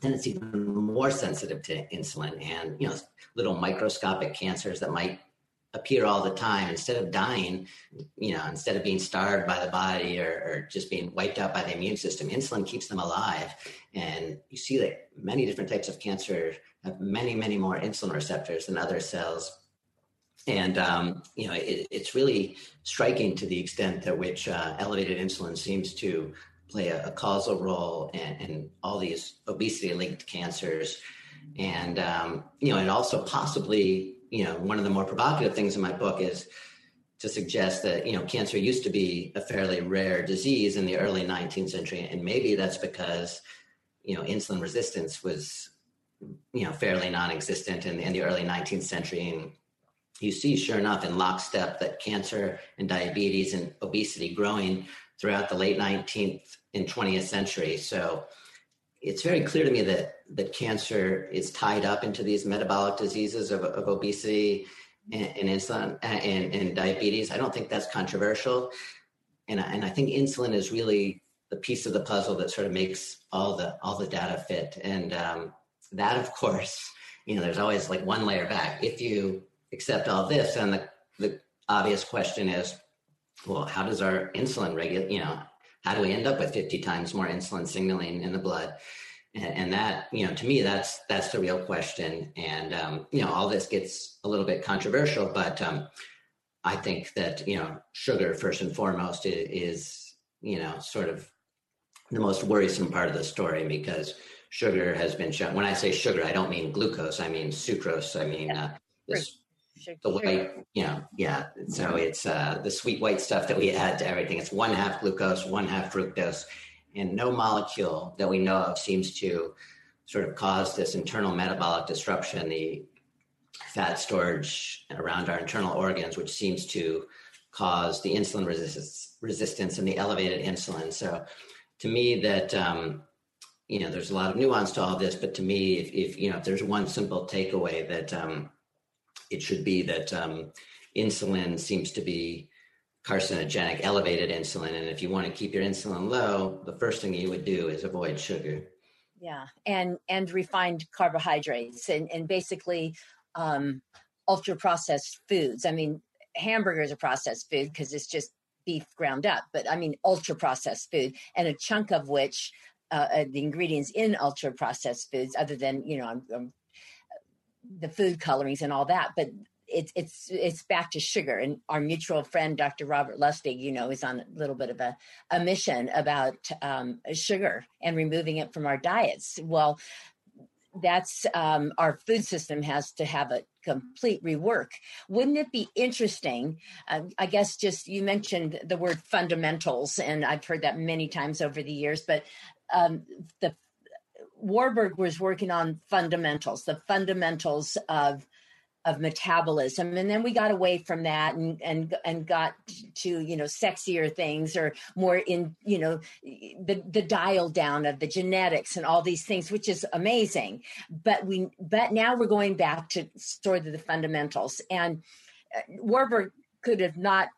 then it's even more sensitive to insulin and you know little microscopic cancers that might appear all the time. Instead of dying you know instead of being starved by the body or, or, just being wiped out by the immune system insulin keeps them alive. And you see that many different types of cancer have many many more insulin receptors than other cells. And um, you know it, it's really striking to the extent to which uh, elevated insulin seems to play a, a causal role in, in, all these obesity linked cancers. And, um, you know, and also possibly, you know, one of the more provocative things in my book is to suggest that, you know, cancer used to be a fairly rare disease in the early 19th century. And maybe that's because, you know, insulin resistance was, you know, fairly non existent in, in the early 19th century. And you see, sure enough, in lockstep, that cancer and diabetes and obesity growing throughout the late 19th and 20th century. So it's very clear to me that that cancer is tied up into these metabolic diseases of, of obesity and, and insulin and, and, diabetes. I don't think that's controversial, and I, and I think insulin is really the piece of the puzzle that sort of makes all the all the data fit. And um, that, of course, you know, there's always like one layer back. If you accept all this, then the the obvious question is, well, how does our insulin regulate? You know, how do we end up with 50 times more insulin signaling in the blood? And, and that, you know, to me, that's that's the real question. And um, you know, all this gets a little bit controversial, but um, I think that you know, sugar first and foremost is, you know sort of the most worrisome part of the story because sugar has been shown. When I say sugar, I don't mean glucose. I mean sucrose. I mean uh, this the white, you know, yeah. So it's uh, the sweet white stuff that we add to everything. It's one half glucose, one half fructose, and no molecule that we know of seems to sort of cause this internal metabolic disruption, the fat storage around our internal organs, which seems to cause the insulin resistance, resistance and the elevated insulin. So, to me, that um, you know, there's a lot of nuance to all this, but to me, if, if you know, if there's one simple takeaway that um, it should be that um, insulin seems to be carcinogenic, elevated insulin. And if you want to keep your insulin low, the first thing you would do is avoid sugar. Yeah, and and refined carbohydrates and and basically um, ultra processed foods. I mean, hamburgers are processed food because it's just beef ground up, but I mean ultra processed food, and a chunk of which uh, uh, the ingredients in ultra processed foods, other than you know, I'm, I'm the food colorings and all that, but it's it's it's back to sugar. And our mutual friend, Dr. Robert Lustig, you know, is on a little bit of a, a mission about um, sugar and removing it from our diets. Well, that's um, our food system has to have a complete rework. Wouldn't it be interesting? Uh, I guess just you mentioned the word fundamentals, and I've heard that many times over the years, but um, the Warburg was working on fundamentals, the fundamentals of of metabolism. And then we got away from that and and and got to you know sexier things or more in you know the the dial down of the genetics and all these things which is amazing. But we but now we're going back to sort of the fundamentals. And uh, warburg could have not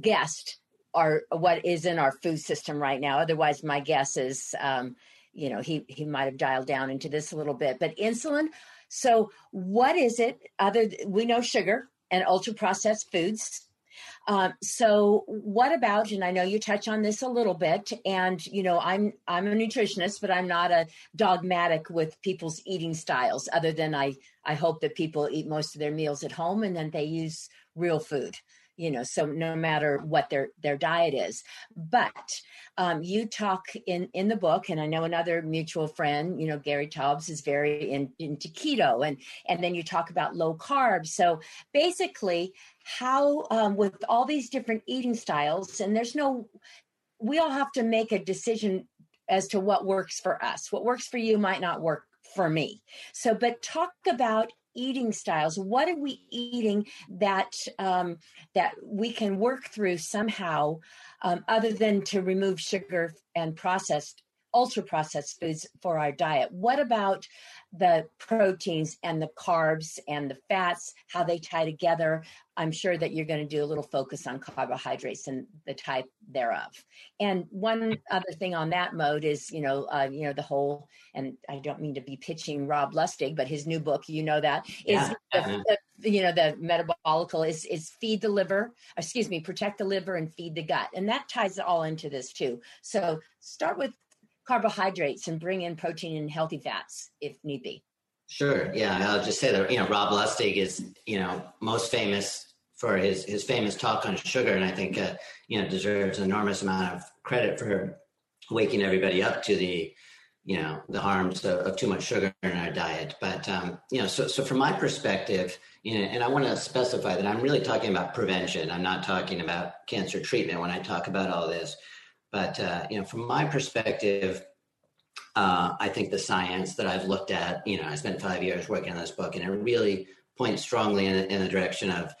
guessed our what is in our food system right now. Otherwise my guess is um, you know he he might have dialed down into this a little bit but insulin so what is it other we know sugar and ultra processed foods um, so what about and i know you touch on this a little bit and you know i'm i'm a nutritionist but i'm not a dogmatic with people's eating styles other than i i hope that people eat most of their meals at home and then they use real food you know so no matter what their their diet is. But um, you talk in in the book and i know another mutual friend you know gary taubes is very in, into keto and and then you talk about low carb. So basically how um, with all these different eating styles and there's no we all have to make a decision as to what works for us. What works for you might not work for me. So but talk about eating styles. What are we eating that um, that we can work through somehow um, other than to remove sugar and processed ultra processed foods for our diet what about the proteins and the carbs and the fats, how they tie together. I'm sure that you're going to do a little focus on carbohydrates and the type thereof. And one other thing on that mode is, you know, uh, you know, the whole, and I don't mean to be pitching Rob Lustig, but his new book, you know, that is, yeah. the, the, you know, the metabolical is is feed the liver, excuse me, protect the liver and feed the gut, and that ties it all into this too. So start with carbohydrates and bring in protein and healthy fats if need be. Sure. Yeah, I'll just say that you know Rob Lustig is you know most famous for his his famous talk on sugar, and I think uh, you know deserves an enormous amount of credit for waking everybody up to the you know the harms of, of too much sugar in our diet. But um, you know, so so from my perspective, you know, and I want to specify that I'm really talking about prevention. I'm not talking about cancer treatment when I talk about all this. But uh, you know, from my perspective, uh, I think the science that I've looked at, you know, I spent five years working on this book, and it really points strongly in, in the direction of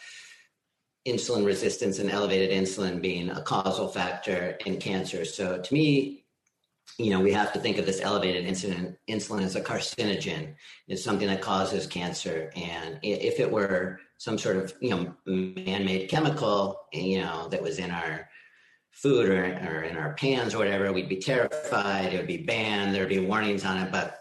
insulin resistance and elevated insulin being a causal factor in cancer. So to me, you know, we have to think of this elevated insulin insulin as a carcinogen. It's something that causes cancer, and if it were some sort of you know man-made chemical, you know, that was in our food or, or in our pans or whatever, we'd be terrified. It would be banned. There'd be warnings on it. But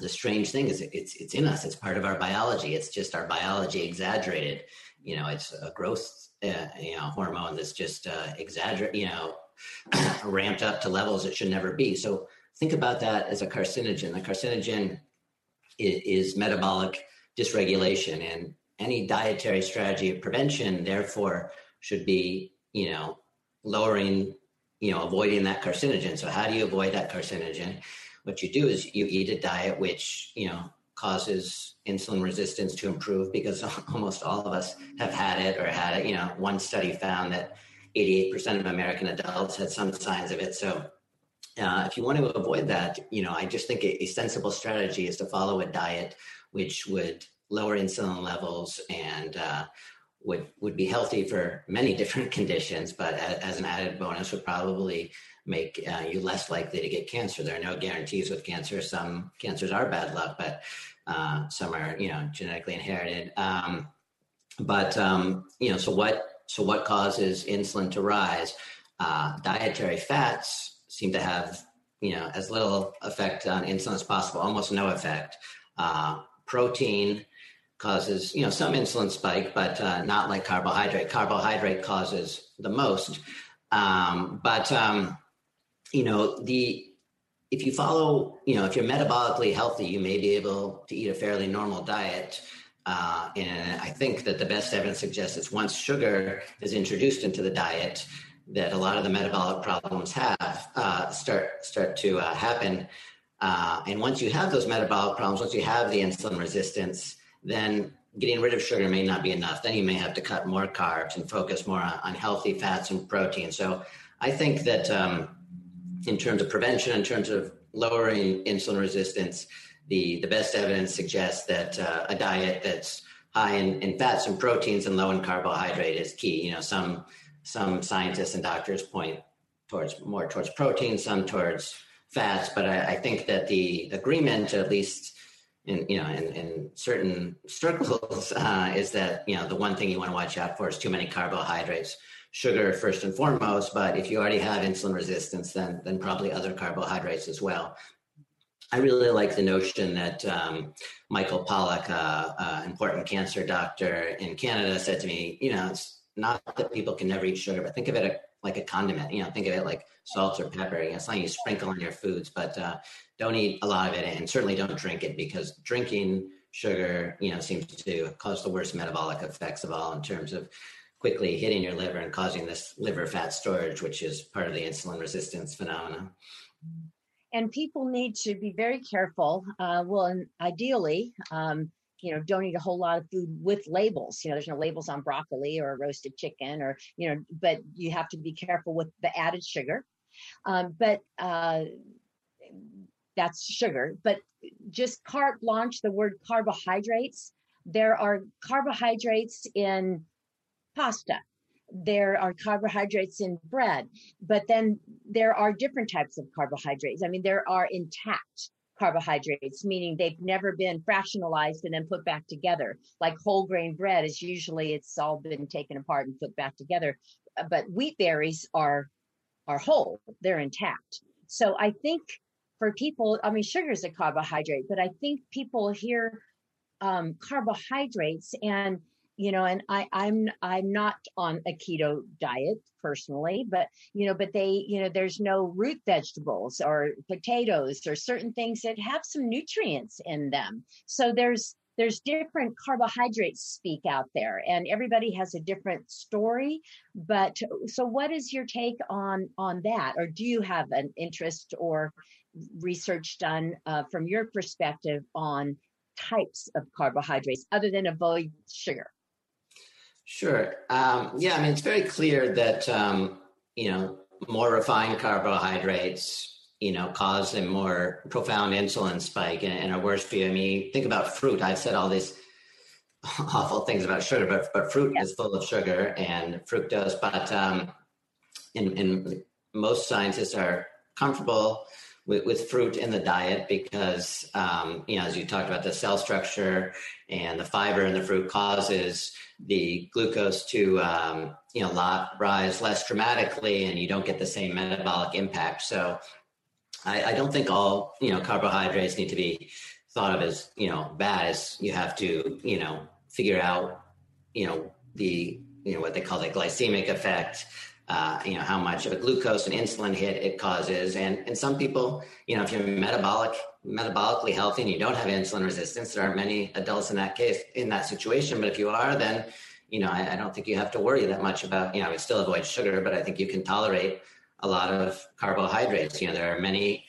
the strange thing is, it's it's in us. It's part of our biology. It's just our biology exaggerated. You know, it's a growth uh, you know hormone that's just uh. You know, ramped up to levels it should never be. So think about that as a carcinogen. The carcinogen is, is metabolic dysregulation, and any dietary strategy of prevention, therefore, should be you know lowering, you know, avoiding that carcinogen. So how do you avoid that carcinogen? What you do is you eat a diet which, you know, causes insulin resistance to improve because almost all of us have had it or had it. You know, one study found that 88% of American adults had some signs of it. So uh, if you want to avoid that, you know, I just think a, a, sensible strategy is to follow a diet which would lower insulin levels and uh, would would be healthy for many different conditions, but as, as an added bonus would probably make uh, you less likely to get cancer. There are no guarantees with cancer. Some cancers are bad luck, but uh, some are you know genetically inherited. Um, but um, you know, so what? So what causes insulin to rise? Uh, dietary fats seem to have you know as little effect on insulin as possible, almost no effect. Uh, protein causes you know some insulin spike, but uh, not like carbohydrate. Carbohydrate causes the most. Um, but um, you know the if you follow you know if you're metabolically healthy, you may be able to eat a fairly normal diet. Uh, and I think that the best evidence suggests that once sugar is introduced into the diet, that a lot of the metabolic problems have uh, start start to uh, happen. Uh, and once you have those metabolic problems, once you have the insulin resistance, then getting rid of sugar may not be enough. Then you may have to cut more carbs and focus more on, on healthy fats and protein. So I think that um, in terms of prevention, in terms of lowering insulin resistance, the, the best evidence suggests that uh, a diet that's high in, in fats and proteins and low in carbohydrate is key. You know, some some scientists and doctors point towards more towards protein, some towards fats, but I, I think that the agreement, at least in you know in, in certain circles uh, is that you know the one thing you want to watch out for is too many carbohydrates. Sugar first and foremost but if you already have insulin resistance then then probably other carbohydrates as well. I really like the notion that um, michael pollak uh, uh, important cancer doctor in canada said to me you know it's not that people can never eat sugar but think of it like a condiment you know think of it like salt or pepper you know, it's something you sprinkle on your foods but uh, don't eat a lot of it and certainly don't drink it because drinking sugar you know seems to cause the worst metabolic effects of all in terms of quickly hitting your liver and causing this liver fat storage, which is part of the insulin resistance phenomena. And people need to be very careful. Uh, well, and ideally, um, you know, don't eat a whole lot of food with labels. You know, there's no labels on broccoli or roasted chicken or, you know, but you have to be careful with the added sugar. Um, but uh, that's sugar. But just carte blanche, the word carbohydrates, there are carbohydrates in pasta. There are carbohydrates in bread, but then there are different types of carbohydrates. I mean, there are intact carbohydrates, meaning they've never been fractionalized and then put back together. Like whole grain bread is usually it's all been taken apart and put back together. But wheat berries are are whole, they're intact. So I think for people, I mean, sugar is a carbohydrate, but I think people hear um, carbohydrates and you know and i i'm i'm not on a keto diet personally but you know but they you know there's no root vegetables or potatoes or certain things that have some nutrients in them. So there's there's different carbohydrates speak out there and everybody has a different story but so what is your take on on that? Or do you have an interest or research done uh, from your perspective on types of carbohydrates other than avoid sugar Sure. Um, yeah, I mean, it's very clear that, um, you know, more refined carbohydrates, you know, cause a more profound insulin spike and, and are worse for you. I mean, think about fruit. I've said all these awful things about sugar, but, but fruit yeah. is full of sugar and fructose. But um, in, in most scientists are comfortable with, with fruit in the diet because, um, you know, as you talked about, the cell structure and the fiber in the fruit causes the glucose to, um, you know, lot, rise less dramatically, and you don't get the same metabolic impact. So, I, I don't think all you know carbohydrates need to be thought of as you know bad. As you have to, you know, figure out, you know, the you know what they call the glycemic effect uh, you know how much of a glucose and insulin hit it causes. And and some people you know if you're metabolic metabolically healthy and you don't have insulin resistance there aren't many adults in that case in that situation. But if you are then you know I, I don't think you have to worry that much about you know I still avoid sugar but I think you can tolerate a lot of carbohydrates. You know there are many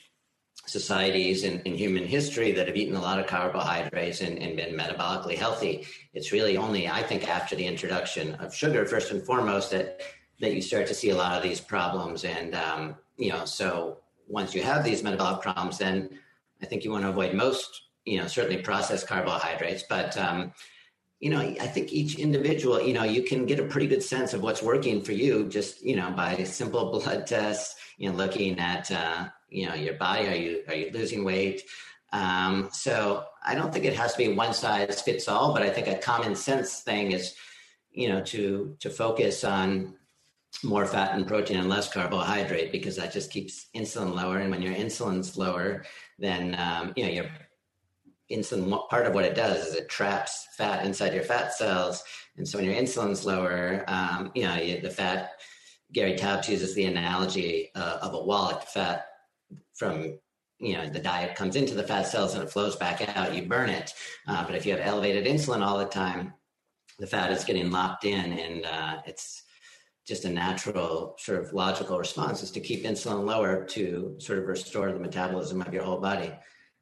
societies in, in human history that have eaten a lot of carbohydrates and, and been metabolically healthy. It's really only I think after the introduction of sugar first and foremost that that you start to see a lot of these problems. And, um, you know, so once you have these metabolic problems, then I think you want to avoid most, you know, certainly processed carbohydrates. But, um, you know, I think each individual, you know, you can get a pretty good sense of what's working for you just, you know, by simple blood tests, you know, looking at, uh, you know, your body. Are you, are you losing weight? Um, so I don't think it has to be one size fits all, but I think a common sense thing is, you know, to, to focus on more fat and protein and less carbohydrate because that just keeps insulin lower. And when your insulin's lower, then um, you know your insulin. Part of what it does is it traps fat inside your fat cells, and so when your insulin's lower, um, you know you, the fat. Gary Taubes uses the analogy uh, of a wallet. Fat from you know the diet comes into the fat cells and it flows back out. You burn it, uh, but if you have elevated insulin all the time, the fat is getting locked in, and uh, it's just a natural sort of logical response is to keep insulin lower to sort of restore the metabolism of your whole body.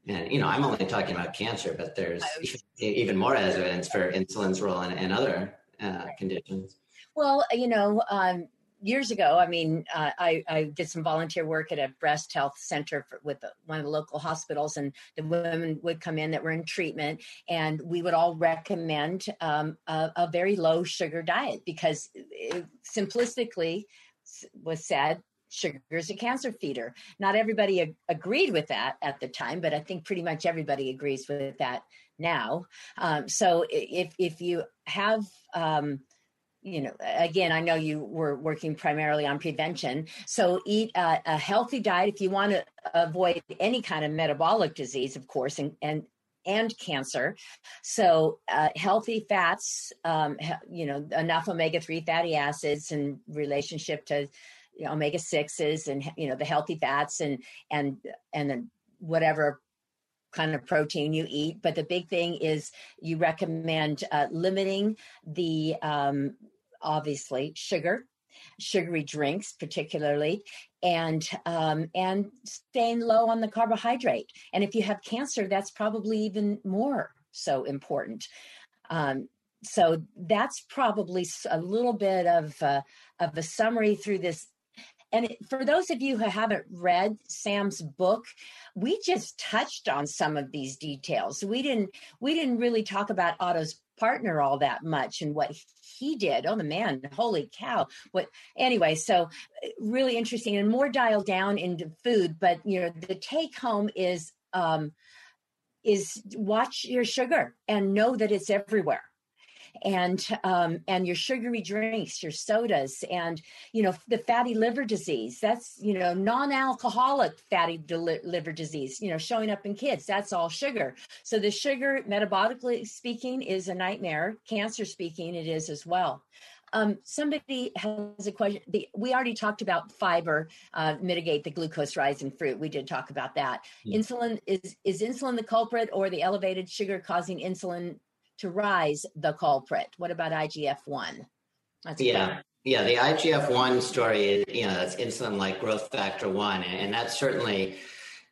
And you know, I'm only talking about cancer, but there's even more evidence for insulin's role in, in other uh, conditions. Well, you know, um, years ago, I mean, uh, I, I, did some volunteer work at a breast health center for, with one of the local hospitals, and the women would come in that were in treatment, and we would all recommend um, a, a, very low sugar diet because it, simplistically was said sugar is a cancer feeder. Not everybody ag- agreed with that at the time, but I think pretty much everybody agrees with that now. Um, so if if you have um, you know again i know you were working primarily on prevention. So eat a, a healthy diet if you want to avoid any kind of metabolic disease of course and and and cancer. So uh, healthy fats um, you know enough omega-3 fatty acids in relationship to you know, omega-6s and you know the healthy fats and and and whatever kind of protein you eat. But the big thing is you recommend uh, limiting the um, obviously sugar, sugary drinks, particularly, and um, and staying low on the carbohydrate. And if you have cancer, that's probably even more so important. Um, so that's probably a little bit of uh, of a summary through this and for those of you who haven't read Sam's book, we just touched on some of these details. We didn't we didn't really talk about Otto's partner all that much and what he did. Oh, the man, holy cow. What anyway, so really interesting and more dialed down into food, but you know, the take home is um is watch your sugar and know that it's everywhere and um, and your sugary drinks, your sodas, and you know the fatty liver disease. That's you know non-alcoholic fatty liver disease. You know showing up in kids. That's all sugar. So the sugar, metabolically speaking, is a nightmare. Cancer speaking, it is as well. Um, somebody has a question. The, we already talked about fiber uh, mitigate the glucose rise in fruit. We did talk about that. Yeah. Insulin is is insulin the culprit, or the elevated sugar causing insulin to rise the culprit. What about IGF 1? Yeah. Yeah, the IGF 1 story is, you know, that's insulin like growth factor 1. And that's certainly,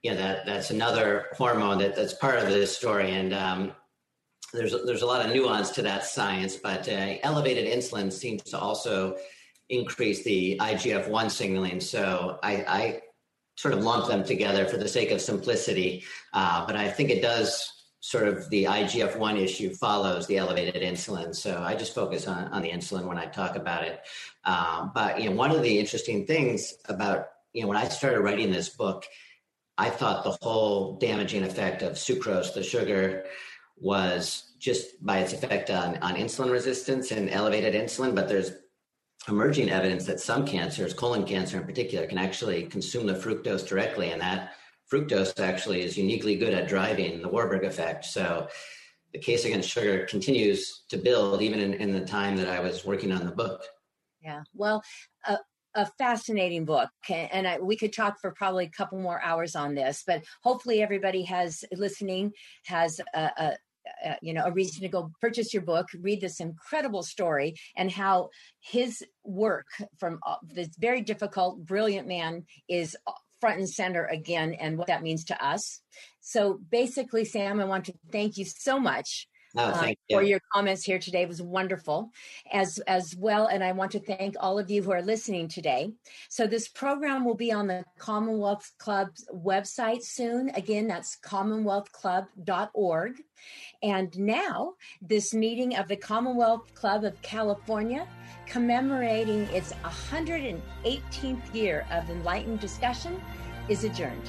you know, that, that's another hormone that, that's part of this story. And um, there's, there's a lot of nuance to that science, but uh, elevated insulin seems to also increase the IGF 1 signaling. So I, I sort of lump them together for the sake of simplicity. Uh, but I think it does sort of the IGF 1 issue follows the elevated insulin. So I just focus on, on the insulin when I talk about it. Um, but, you know, one of the interesting things about, you know, when I started writing this book, I thought the whole damaging effect of sucrose, the sugar, was just by its effect on, on insulin resistance and elevated insulin. But there's emerging evidence that some cancers, colon cancer in particular, can actually consume the fructose directly, and that fructose actually is uniquely good at driving the Warburg effect. So the case against sugar continues to build even in, in the time that I was working on the book. Yeah. Well, uh, a fascinating book and I, we could talk for probably a couple more hours on this but hopefully everybody has listening has a, a, a, you know a reason to go purchase your book read this incredible story and how his work from uh, this very difficult brilliant man is front and center again and what that means to us. So basically, Sam, I want to thank you so much. Oh, uh, for your comments here today it was wonderful. As as well and i want to thank all of you who are listening today. So this program will be on the commonwealth club's website soon. Again that's commonwealthclub.org and now this meeting of the commonwealth club of california commemorating its 118th year of enlightened discussion is adjourned.